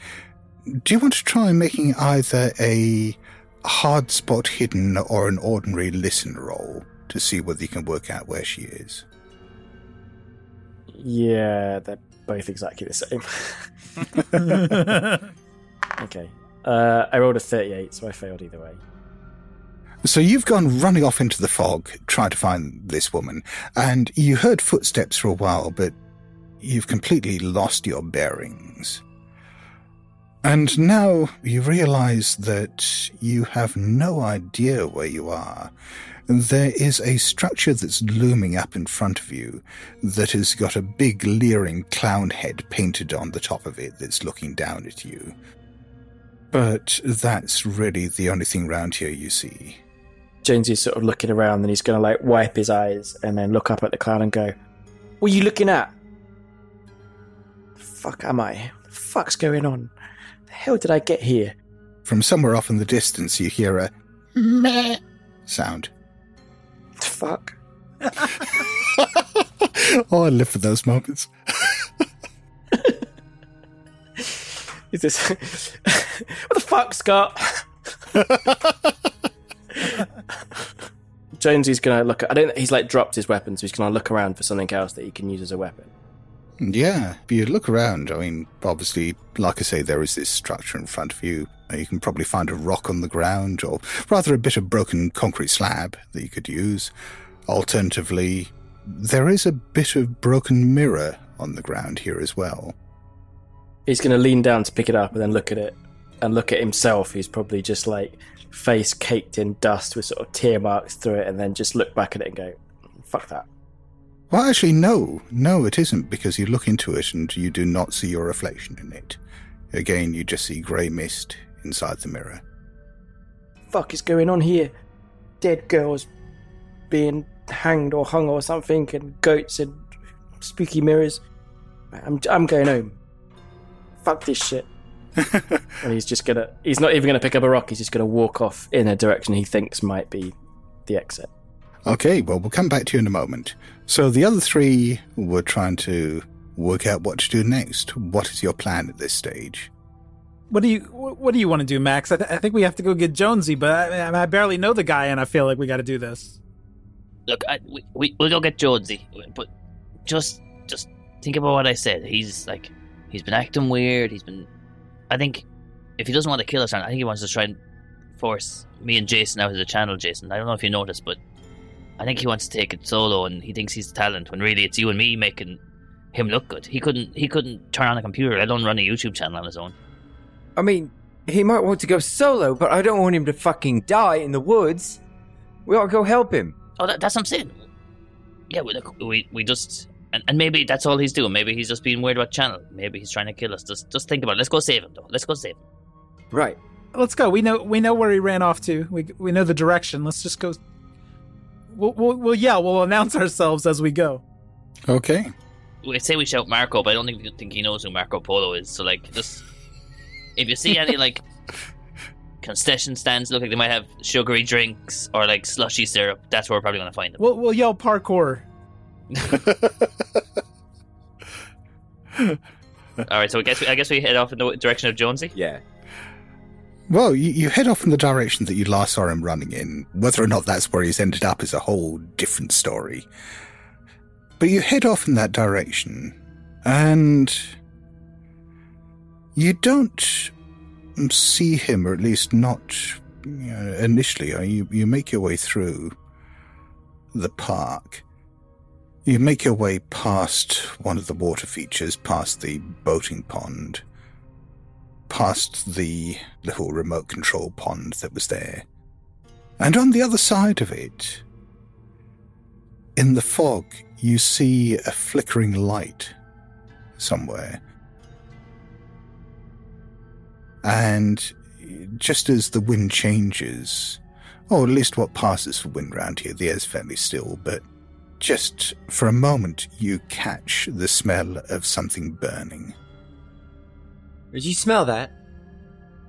Do you want to try making either a hard spot hidden or an ordinary listen roll to see whether you can work out where she is? Yeah, they're both exactly the same. okay. Uh, I rolled a 38, so I failed either way. So you've gone running off into the fog, trying to find this woman, and you heard footsteps for a while, but you've completely lost your bearings. And now you realize that you have no idea where you are. There is a structure that's looming up in front of you that has got a big leering clown head painted on the top of it that's looking down at you. But that's really the only thing round here you see. Jonesy's sort of looking around and he's going to like wipe his eyes and then look up at the clown and go, What are you looking at? Fuck am I? The fuck's going on? The hell did I get here? From somewhere off in the distance, you hear a meh sound. Fuck. oh, I live for those moments. Is this. what the fuck, Scott? Jonesy's gonna look. at. I don't. He's like dropped his weapon, so he's gonna look around for something else that he can use as a weapon. Yeah, if you look around, I mean, obviously, like I say, there is this structure in front of you. You can probably find a rock on the ground, or rather a bit of broken concrete slab that you could use. Alternatively, there is a bit of broken mirror on the ground here as well. He's gonna lean down to pick it up and then look at it and look at himself. He's probably just like face caked in dust with sort of tear marks through it, and then just look back at it and go, "Fuck that." Well, actually, no. No, it isn't, because you look into it and you do not see your reflection in it. Again, you just see grey mist inside the mirror. Fuck is going on here? Dead girls being hanged or hung or something, and goats and spooky mirrors. I'm I'm going home. Fuck this shit. and he's just gonna. He's not even gonna pick up a rock. He's just gonna walk off in a direction he thinks might be the exit. Okay, well, we'll come back to you in a moment. So the other three were trying to work out what to do next. What is your plan at this stage? What do you What do you want to do, Max? I, th- I think we have to go get Jonesy, but I, I barely know the guy, and I feel like we got to do this. Look, I, we, we we'll go get Jonesy, but just just think about what I said. He's like he's been acting weird. He's been. I think if he doesn't want to kill us, I think he wants to try and force me and Jason out of the channel. Jason, I don't know if you noticed, but I think he wants to take it solo, and he thinks he's the talent when really it's you and me making him look good. He couldn't he couldn't turn on a computer, let alone run a YouTube channel on his own. I mean, he might want to go solo, but I don't want him to fucking die in the woods. We ought to go help him. Oh, that, that's what I'm saying. Yeah, we look, we we just and, and maybe that's all he's doing. Maybe he's just being weird about channel. Maybe he's trying to kill us. Just just think about it. Let's go save him though. Let's go save him. Right. Let's go. We know we know where he ran off to. We we know the direction. Let's just go. We'll, we'll, we'll yeah. We'll announce ourselves as we go. Okay. We say we shout Marco, but I don't think think he knows who Marco Polo is. So like, just if you see any like concession stands look like they might have sugary drinks or like slushy syrup. That's where we're probably going to find them. We'll, we'll yell parkour. All right, so I guess we, I guess we head off in the direction of Jonesy. Yeah. Well, you, you head off in the direction that you last saw him running in. Whether or not that's where he's ended up is a whole different story. But you head off in that direction, and you don't see him, or at least not you know, initially. Uh, You, you make your way through the park. You make your way past one of the water features, past the boating pond, past the little remote control pond that was there. And on the other side of it, in the fog, you see a flickering light somewhere. And just as the wind changes, or at least what passes for wind round here, the air's fairly still, but just for a moment you catch the smell of something burning. Did you smell that?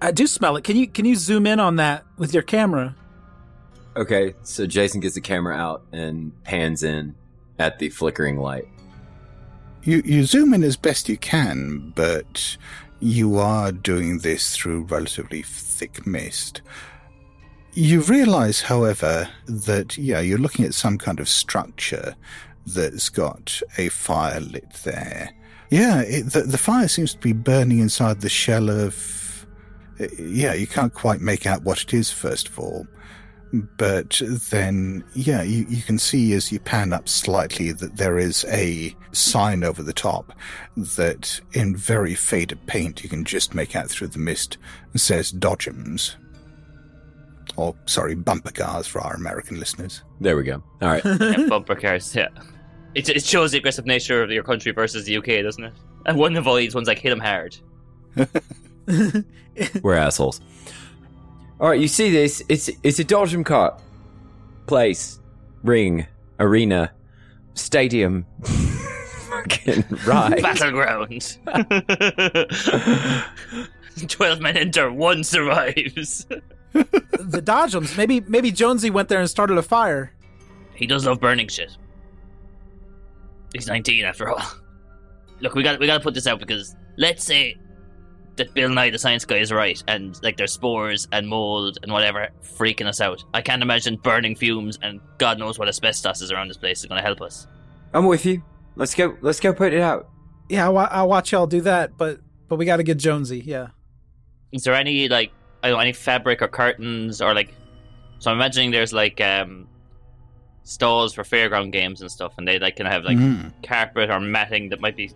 I do smell it. Can you can you zoom in on that with your camera? Okay, so Jason gets the camera out and pans in at the flickering light. You you zoom in as best you can, but you are doing this through relatively thick mist. You realize, however, that yeah, you're looking at some kind of structure that's got a fire lit there. Yeah, it, the, the fire seems to be burning inside the shell of. Uh, yeah, you can't quite make out what it is, first of all. But then, yeah, you, you can see as you pan up slightly that there is a sign over the top that, in very faded paint, you can just make out through the mist, says Dodgems. Or, sorry, bumper cars for our American listeners. There we go. All right. yeah, bumper cars. Yeah, it, it shows the aggressive nature of your country versus the UK, doesn't it? And one of all these ones like hit them hard. We're assholes. All right, you see this? It's it's a Dodgem cart Place, ring, arena, stadium, fucking ride. Battleground. Twelve men enter, one survives. the Dodgems. Maybe maybe Jonesy went there and started a fire. He does love burning shit. He's 19 after all. Look, we got we got to put this out because let's say that Bill Nye the Science Guy is right, and like there's spores and mold and whatever freaking us out. I can't imagine burning fumes and God knows what asbestos is around this place is going to help us. I'm with you. Let's go. Let's go put it out. Yeah, I'll, I'll watch y'all do that, but but we got to get Jonesy. Yeah. Is there any like I don't know any fabric or curtains or like? So I'm imagining there's like um stalls for fairground games and stuff, and they like can have like Mm. carpet or matting that might be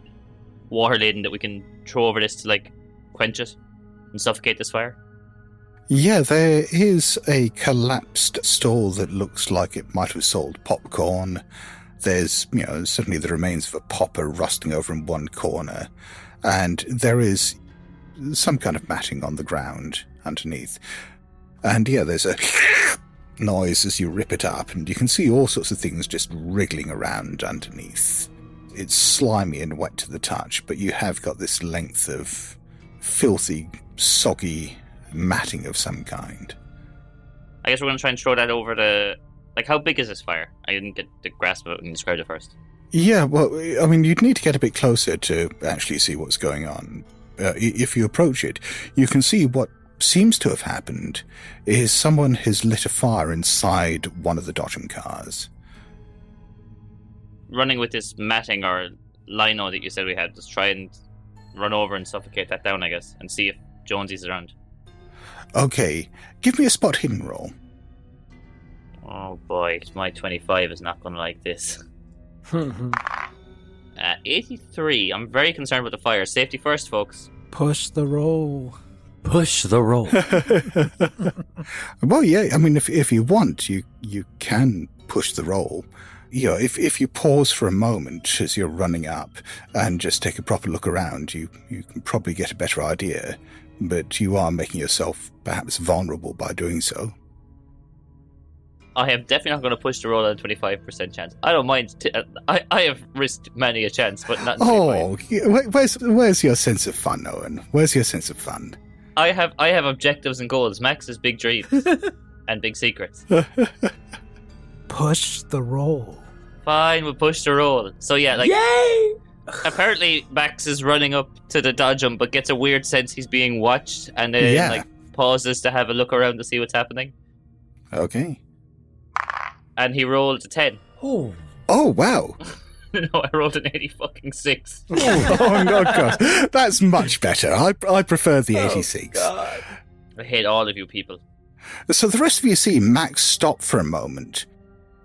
water laden that we can throw over this to like quench it and suffocate this fire. Yeah, there is a collapsed stall that looks like it might have sold popcorn. There's, you know, certainly the remains of a popper rusting over in one corner. And there is some kind of matting on the ground underneath. And yeah, there's a noise as you rip it up, and you can see all sorts of things just wriggling around underneath. It's slimy and wet to the touch, but you have got this length of filthy, soggy matting of some kind. I guess we're gonna try and throw that over the like how big is this fire? I didn't get the grasp of it when you described it first. Yeah, well, I mean, you'd need to get a bit closer to actually see what's going on. Uh, if you approach it, you can see what seems to have happened is someone has lit a fire inside one of the Dodgem cars. Running with this matting or lino that you said we had, just try and run over and suffocate that down, I guess, and see if Jonesy's around. Okay, give me a spot hidden roll. Oh boy, my 25 is not gonna like this. Uh, 83. I'm very concerned with the fire. Safety first, folks. Push the roll. Push the roll. Well, yeah, I mean, if if you want, you you can push the roll. You know, if if you pause for a moment as you're running up and just take a proper look around, you you can probably get a better idea. But you are making yourself perhaps vulnerable by doing so. I am definitely not going to push the roll at a 25% chance. I don't mind. T- uh, I, I have risked many a chance, but not Oh, where's where's your sense of fun, Owen? Where's your sense of fun? I have I have objectives and goals. Max has big dreams and big secrets. Push the roll. Fine, we'll push the roll. So yeah, like Yay! apparently Max is running up to the dodgem, but gets a weird sense he's being watched, and then Yeah. like pauses to have a look around to see what's happening. Okay. And he rolled a ten. Oh, Oh wow. no, I rolled an eighty fucking six. oh no, God, that's much better. I I prefer the Oh, 86. I hate all of you people. So the rest of you see Max stop for a moment,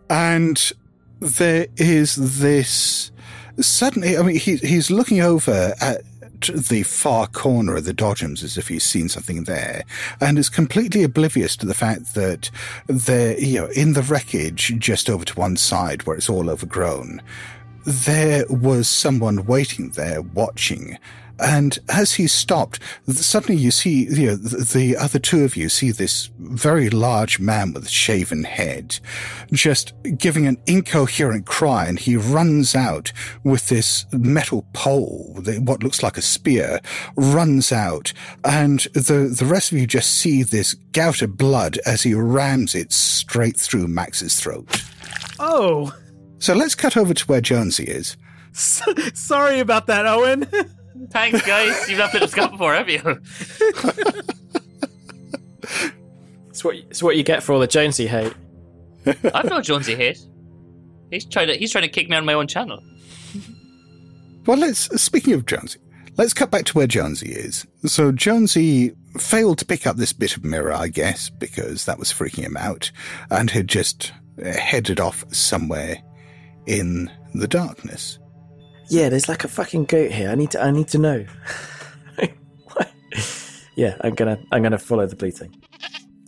and there is this suddenly. I mean, he, he's looking over at the far corner of the Dodgems as if he's seen something there, and is completely oblivious to the fact that there, you know, in the wreckage just over to one side where it's all overgrown, there was someone waiting there watching. And as he stopped, suddenly you see, you know, the, the other two of you see this very large man with a shaven head just giving an incoherent cry and he runs out with this metal pole, what looks like a spear, runs out and the, the rest of you just see this gout of blood as he rams it straight through Max's throat. Oh, So let's cut over to where Jonesy is. sorry about that, Owen. Thanks, guys. You've not played with Scott before, have you? It's what it's what you get for all the Jonesy hate. I've no Jonesy hate. He's trying to he's trying to kick me on my own channel. Well, let's, speaking of Jonesy, let's cut back to where Jonesy is. So Jonesy failed to pick up this bit of mirror, I guess, because that was freaking him out, and had just uh, headed off somewhere in the darkness. Yeah, there's like a fucking goat here. I need to I need to know. yeah, I'm gonna I'm gonna follow the bleating.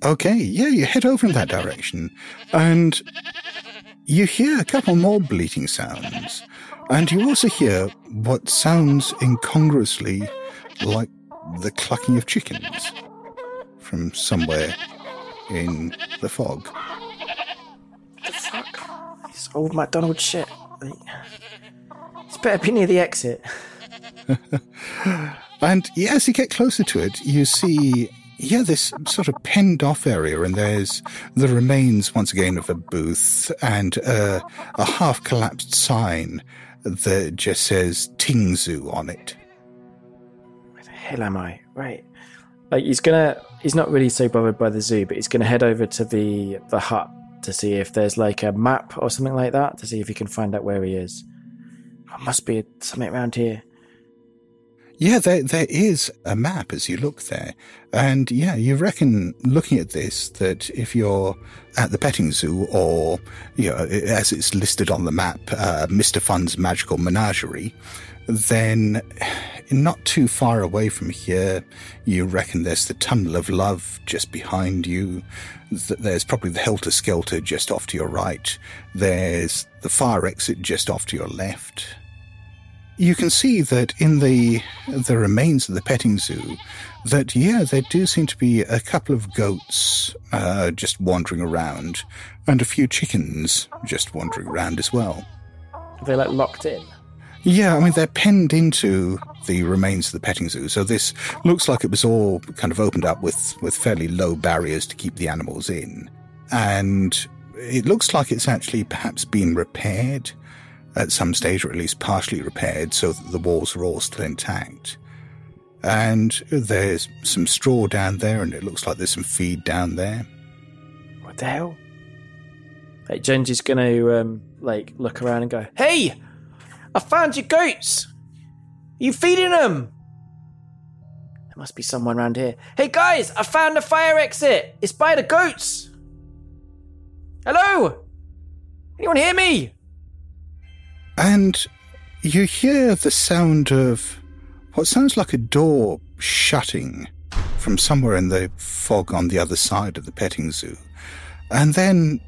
Okay, yeah, you head over in that direction, and you hear a couple more bleating sounds, and you also hear what sounds incongruously like the clucking of chickens from somewhere in the fog. This old McDonald shit. Like, It's better be near the exit. And yeah, as you get closer to it, you see, yeah, this sort of penned off area, and there's the remains once again of a booth and uh, a half collapsed sign that just says Ting Zoo on it. Where the hell am I? Right. Like he's gonna he's not really so bothered by the zoo, but he's gonna head over to the the hut to see if there's like a map or something like that to see if he can find out where he is. There must be something around here. Yeah, there there is a map as you look there, and yeah, you reckon looking at this that if you're at the petting zoo or you know as it's listed on the map, uh, Mister Fun's magical menagerie, then not too far away from here, you reckon there's the tunnel of love just behind you. Th- There's probably the helter skelter just off to your right. There's the fire exit just off to your left you can see that in the the remains of the petting zoo that yeah there do seem to be a couple of goats uh, just wandering around and a few chickens just wandering around as well Are they like locked in? Yeah i mean they're penned into the remains of the petting zoo so this looks like it was all kind of opened up with with fairly low barriers to keep the animals in and it looks like it's actually perhaps been repaired at some stage, or at least partially repaired, so that the walls are all still intact. And there's some straw down there, and it looks like there's some feed down there. What the hell? Like Jonesy's gonna um like look around and go, Hey! I found your goats! Are you feeding them? There must be someone around here. Hey guys, I found the fire exit! It's by the goats! Hello? Anyone hear me? And you hear the sound of what sounds like a door shutting from somewhere in the fog on the other side of the petting zoo. And then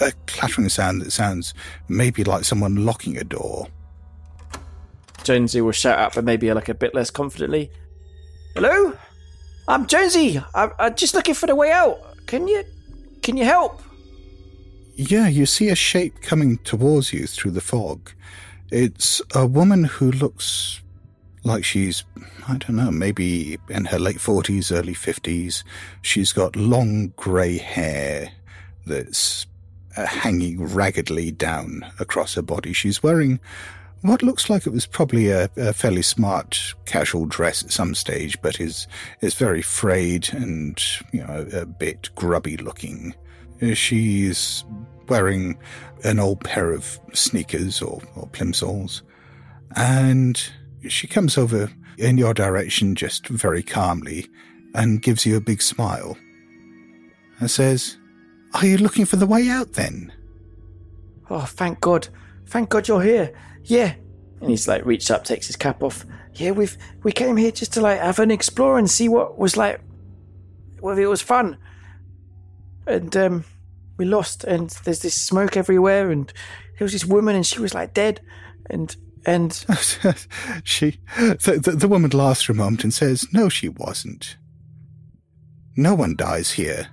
a clattering sound that sounds maybe like someone locking a door. Jonesy will shout out, but maybe like a bit less confidently. Hello? I'm Jonesy. I'm, I'm just looking for the way out. Can you can you help? Yeah, you see a shape coming towards you through the fog. It's a woman who looks like she's, I don't know, maybe in her late 40s, early 50s. She's got long grey hair that's uh, hanging raggedly down across her body. She's wearing what looks like it was probably a, a fairly smart casual dress at some stage, but is is very frayed and you know a, bit grubby looking. She's wearing an old pair of sneakers or, or plimsolls, and she comes over in your direction just very calmly and gives you a big smile and says, Are you looking for the way out then? Oh, thank God. Thank God you're here. Yeah. And he's like reached up, takes his cap off. Yeah, we've we came here just to like have an explore and see what was like whether it was fun. And um we lost and there's this smoke everywhere and there was this woman and she was like dead and and she the, the, the woman laughs for a moment and says, No, she wasn't. No one dies here.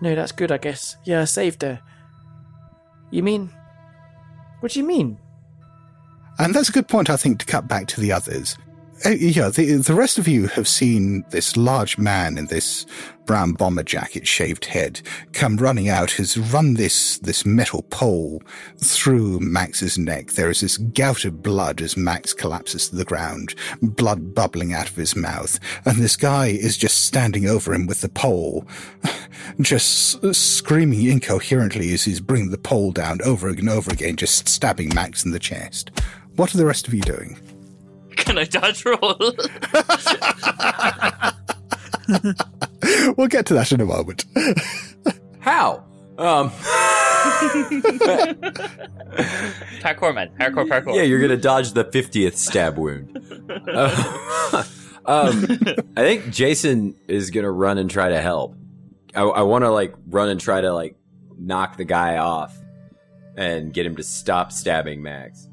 No, that's good, I guess. Yeah, I saved her. You mean what do you mean? And that's a good point, I think, to cut back to the others. Uh, yeah, the, the rest of you have seen this large man in this brown bomber jacket, shaved head, come running out, has run this, this metal pole through Max's neck. There is this gout of blood as Max collapses to the ground, blood bubbling out of his mouth. And this guy is just standing over him with the pole, just screaming incoherently as he's bringing the pole down over and over again, just stabbing Max in the chest. What are the rest of you doing? Can I dodge roll? we'll get to that in a moment. How? Um, parkour man, parkour, parkour. Yeah, you're gonna dodge the fiftieth stab wound. Uh, um, I think Jason is gonna run and try to help. I, I want to like run and try to like knock the guy off and get him to stop stabbing Max.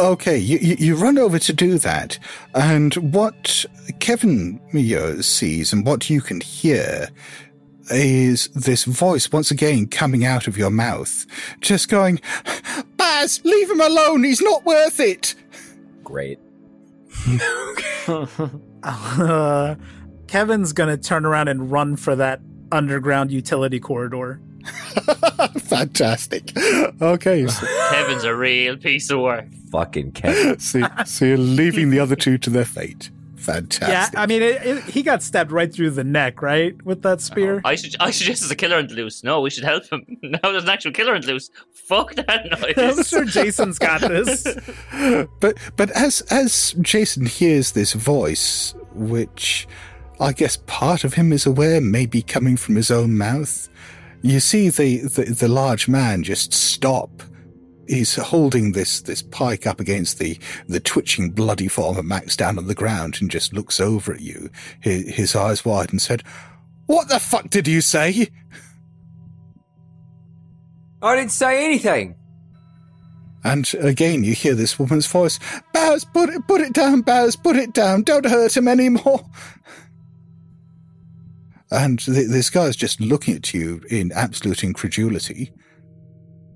Okay, you, you, you run over to do that, and what Kevin Mio sees and what you can hear is this voice once again coming out of your mouth, just going, Baz, leave him alone, he's not worth it! Great. Uh, Kevin's gonna turn around and run for that underground utility corridor. Fantastic. Okay, so, Kevin's a real piece of work. Fucking Kevin. so, so you're leaving the other two to their fate. Fantastic. Yeah, I mean, it, it, he got stabbed right through the neck, right, with that spear. I should I suggest there's a killer and the loose. No, we should help him. Now there's an actual killer and the loose. Fuck that noise. I'm sure Jason's got this. but but as as Jason hears this voice, which I guess part of him is aware may be coming from his own mouth, you see the, the, the large man just stop. He's holding this this pike up against the the twitching bloody form of Max down on the ground and just looks over at you, his, his eyes wide, and said, "What the fuck did you say?" I didn't say anything. And again, you hear this woman's voice, Baz, put it, put it down, Baz, put it down. Don't hurt him anymore. And th- this guy's just looking at you in absolute incredulity.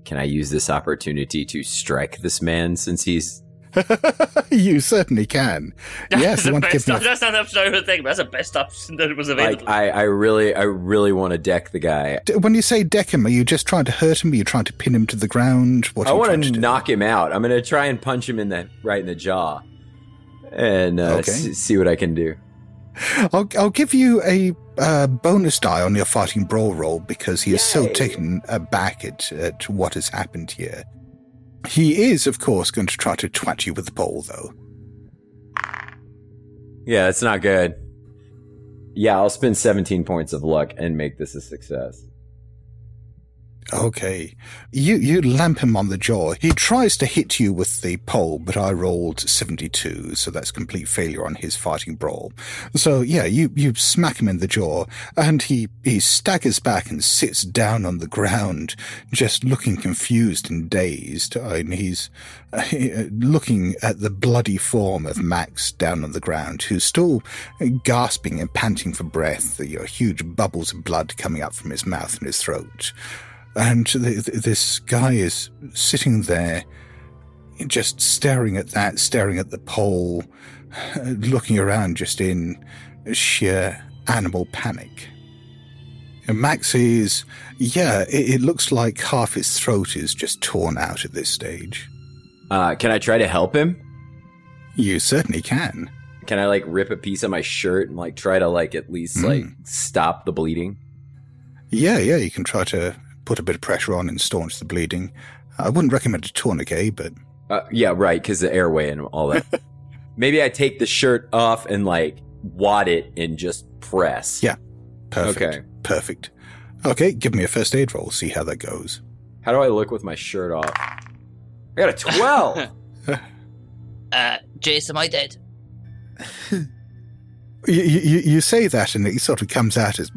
Can I use this opportunity to strike this man since he's you certainly can. Yes, that's, I the want to best give op- me. that's not an option I would. That's the best option that was like available. I, I really I really want to deck the guy. D- When you say deck him, are you just trying to hurt him? Are you trying to pin him to the ground? What I want to to do? knock him out. I'm gonna try and punch him in the right in the jaw, and uh, Okay. s- see what I can do. I'll, I'll give you a uh, bonus die on your fighting brawl roll because he is so taken aback at, at what has happened here. He is, of course, going to try to twat you with the pole, though. Yeah, it's not good. Yeah, I'll spend 17 points of luck and make this a success. Okay. You you lamp him on the jaw. He tries to hit you with the pole, but I rolled 72, so that's complete failure on his fighting brawl. So yeah, you, you smack him in the jaw, and he, he staggers back and sits down on the ground, just looking confused and dazed. And he's uh, looking at the bloody form of Max down on the ground, who's still gasping and panting for breath, the uh, huge bubbles of blood coming up from his mouth and his throat. And th- th- this guy is sitting there just staring at that, staring at the pole, looking around just in sheer animal panic. And Max is, yeah, it, it looks like half his throat is just torn out at this stage. Uh, can I try to help him? You certainly can. Can I like rip a piece of my shirt and like try to like at least Mm. like stop the bleeding? Yeah, yeah, you can try to put a bit of pressure on and staunch the bleeding. I wouldn't recommend a tourniquet, but Uh, yeah, right, because the airway and all that. Maybe I take the shirt off and like wad it and just press. yeah, perfect. Okay. Perfect. Okay, give me a first aid roll, see how that goes. How do I look with my shirt off? I got a 12. Uh, Jason, am I dead? You, you, you say that and it sort of comes out as.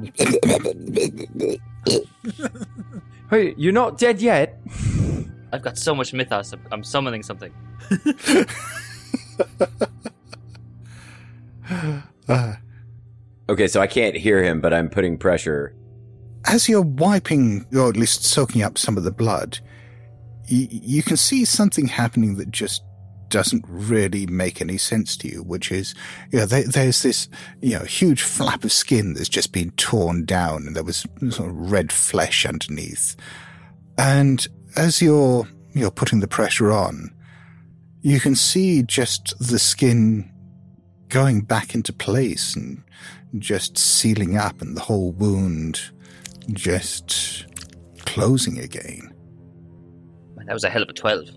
Hey, you're not dead yet. I've got so much mythos. I'm, I'm summoning something. Uh, Okay, so I can't hear him, but I'm putting pressure. as you're wiping, or at least soaking up some of the blood, y- you can see something happening that just doesn't really make any sense to you, which is, you know, there, there's this, you know, huge flap of skin that's just been torn down and there was sort of red flesh underneath. And as you're, you're putting the pressure on, you can see just the skin going back into place and just sealing up and the whole wound just closing again. That was a hell of a 12.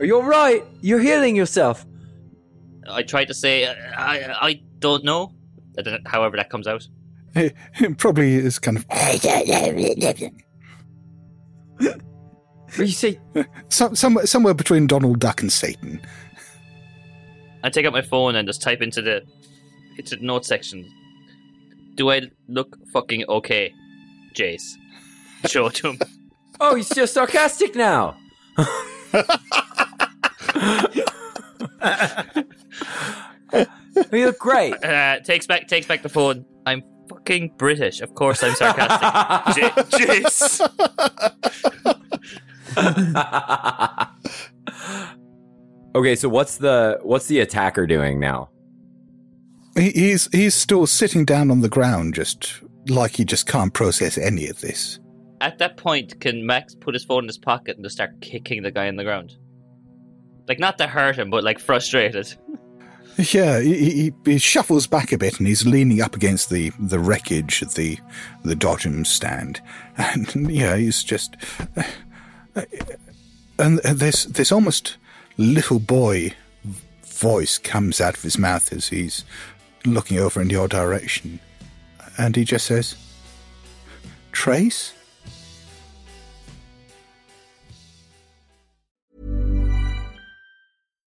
Are you alright? You're healing yourself. I tried to say, uh, I, I don't know. I don't know, However, that comes out. It, it probably is kind of you see, some, somewhere, somewhere between Donald Duck and Satan. I take out my phone and just type into the into the note section. Do I look fucking okay, Jace? Show it to him. Oh, he's just sarcastic now. you look great. Uh, takes back takes back the phone. I'm fucking British. Of course, I'm sarcastic. J- Jace. Okay, so what's the what's the attacker doing now? He, he's he's still sitting down on the ground, just like he just can't process any of this. At that point, can Max put his phone in his pocket and just start kicking the guy in the ground? Like not to hurt him, but like frustrated. Yeah, he, he, he shuffles back a bit and he's leaning up against the, the wreckage of the the Dodgem stand, and yeah, he's just uh, and this this almost little boy voice comes out of his mouth as he's looking over in your direction, and he just says, "Trace."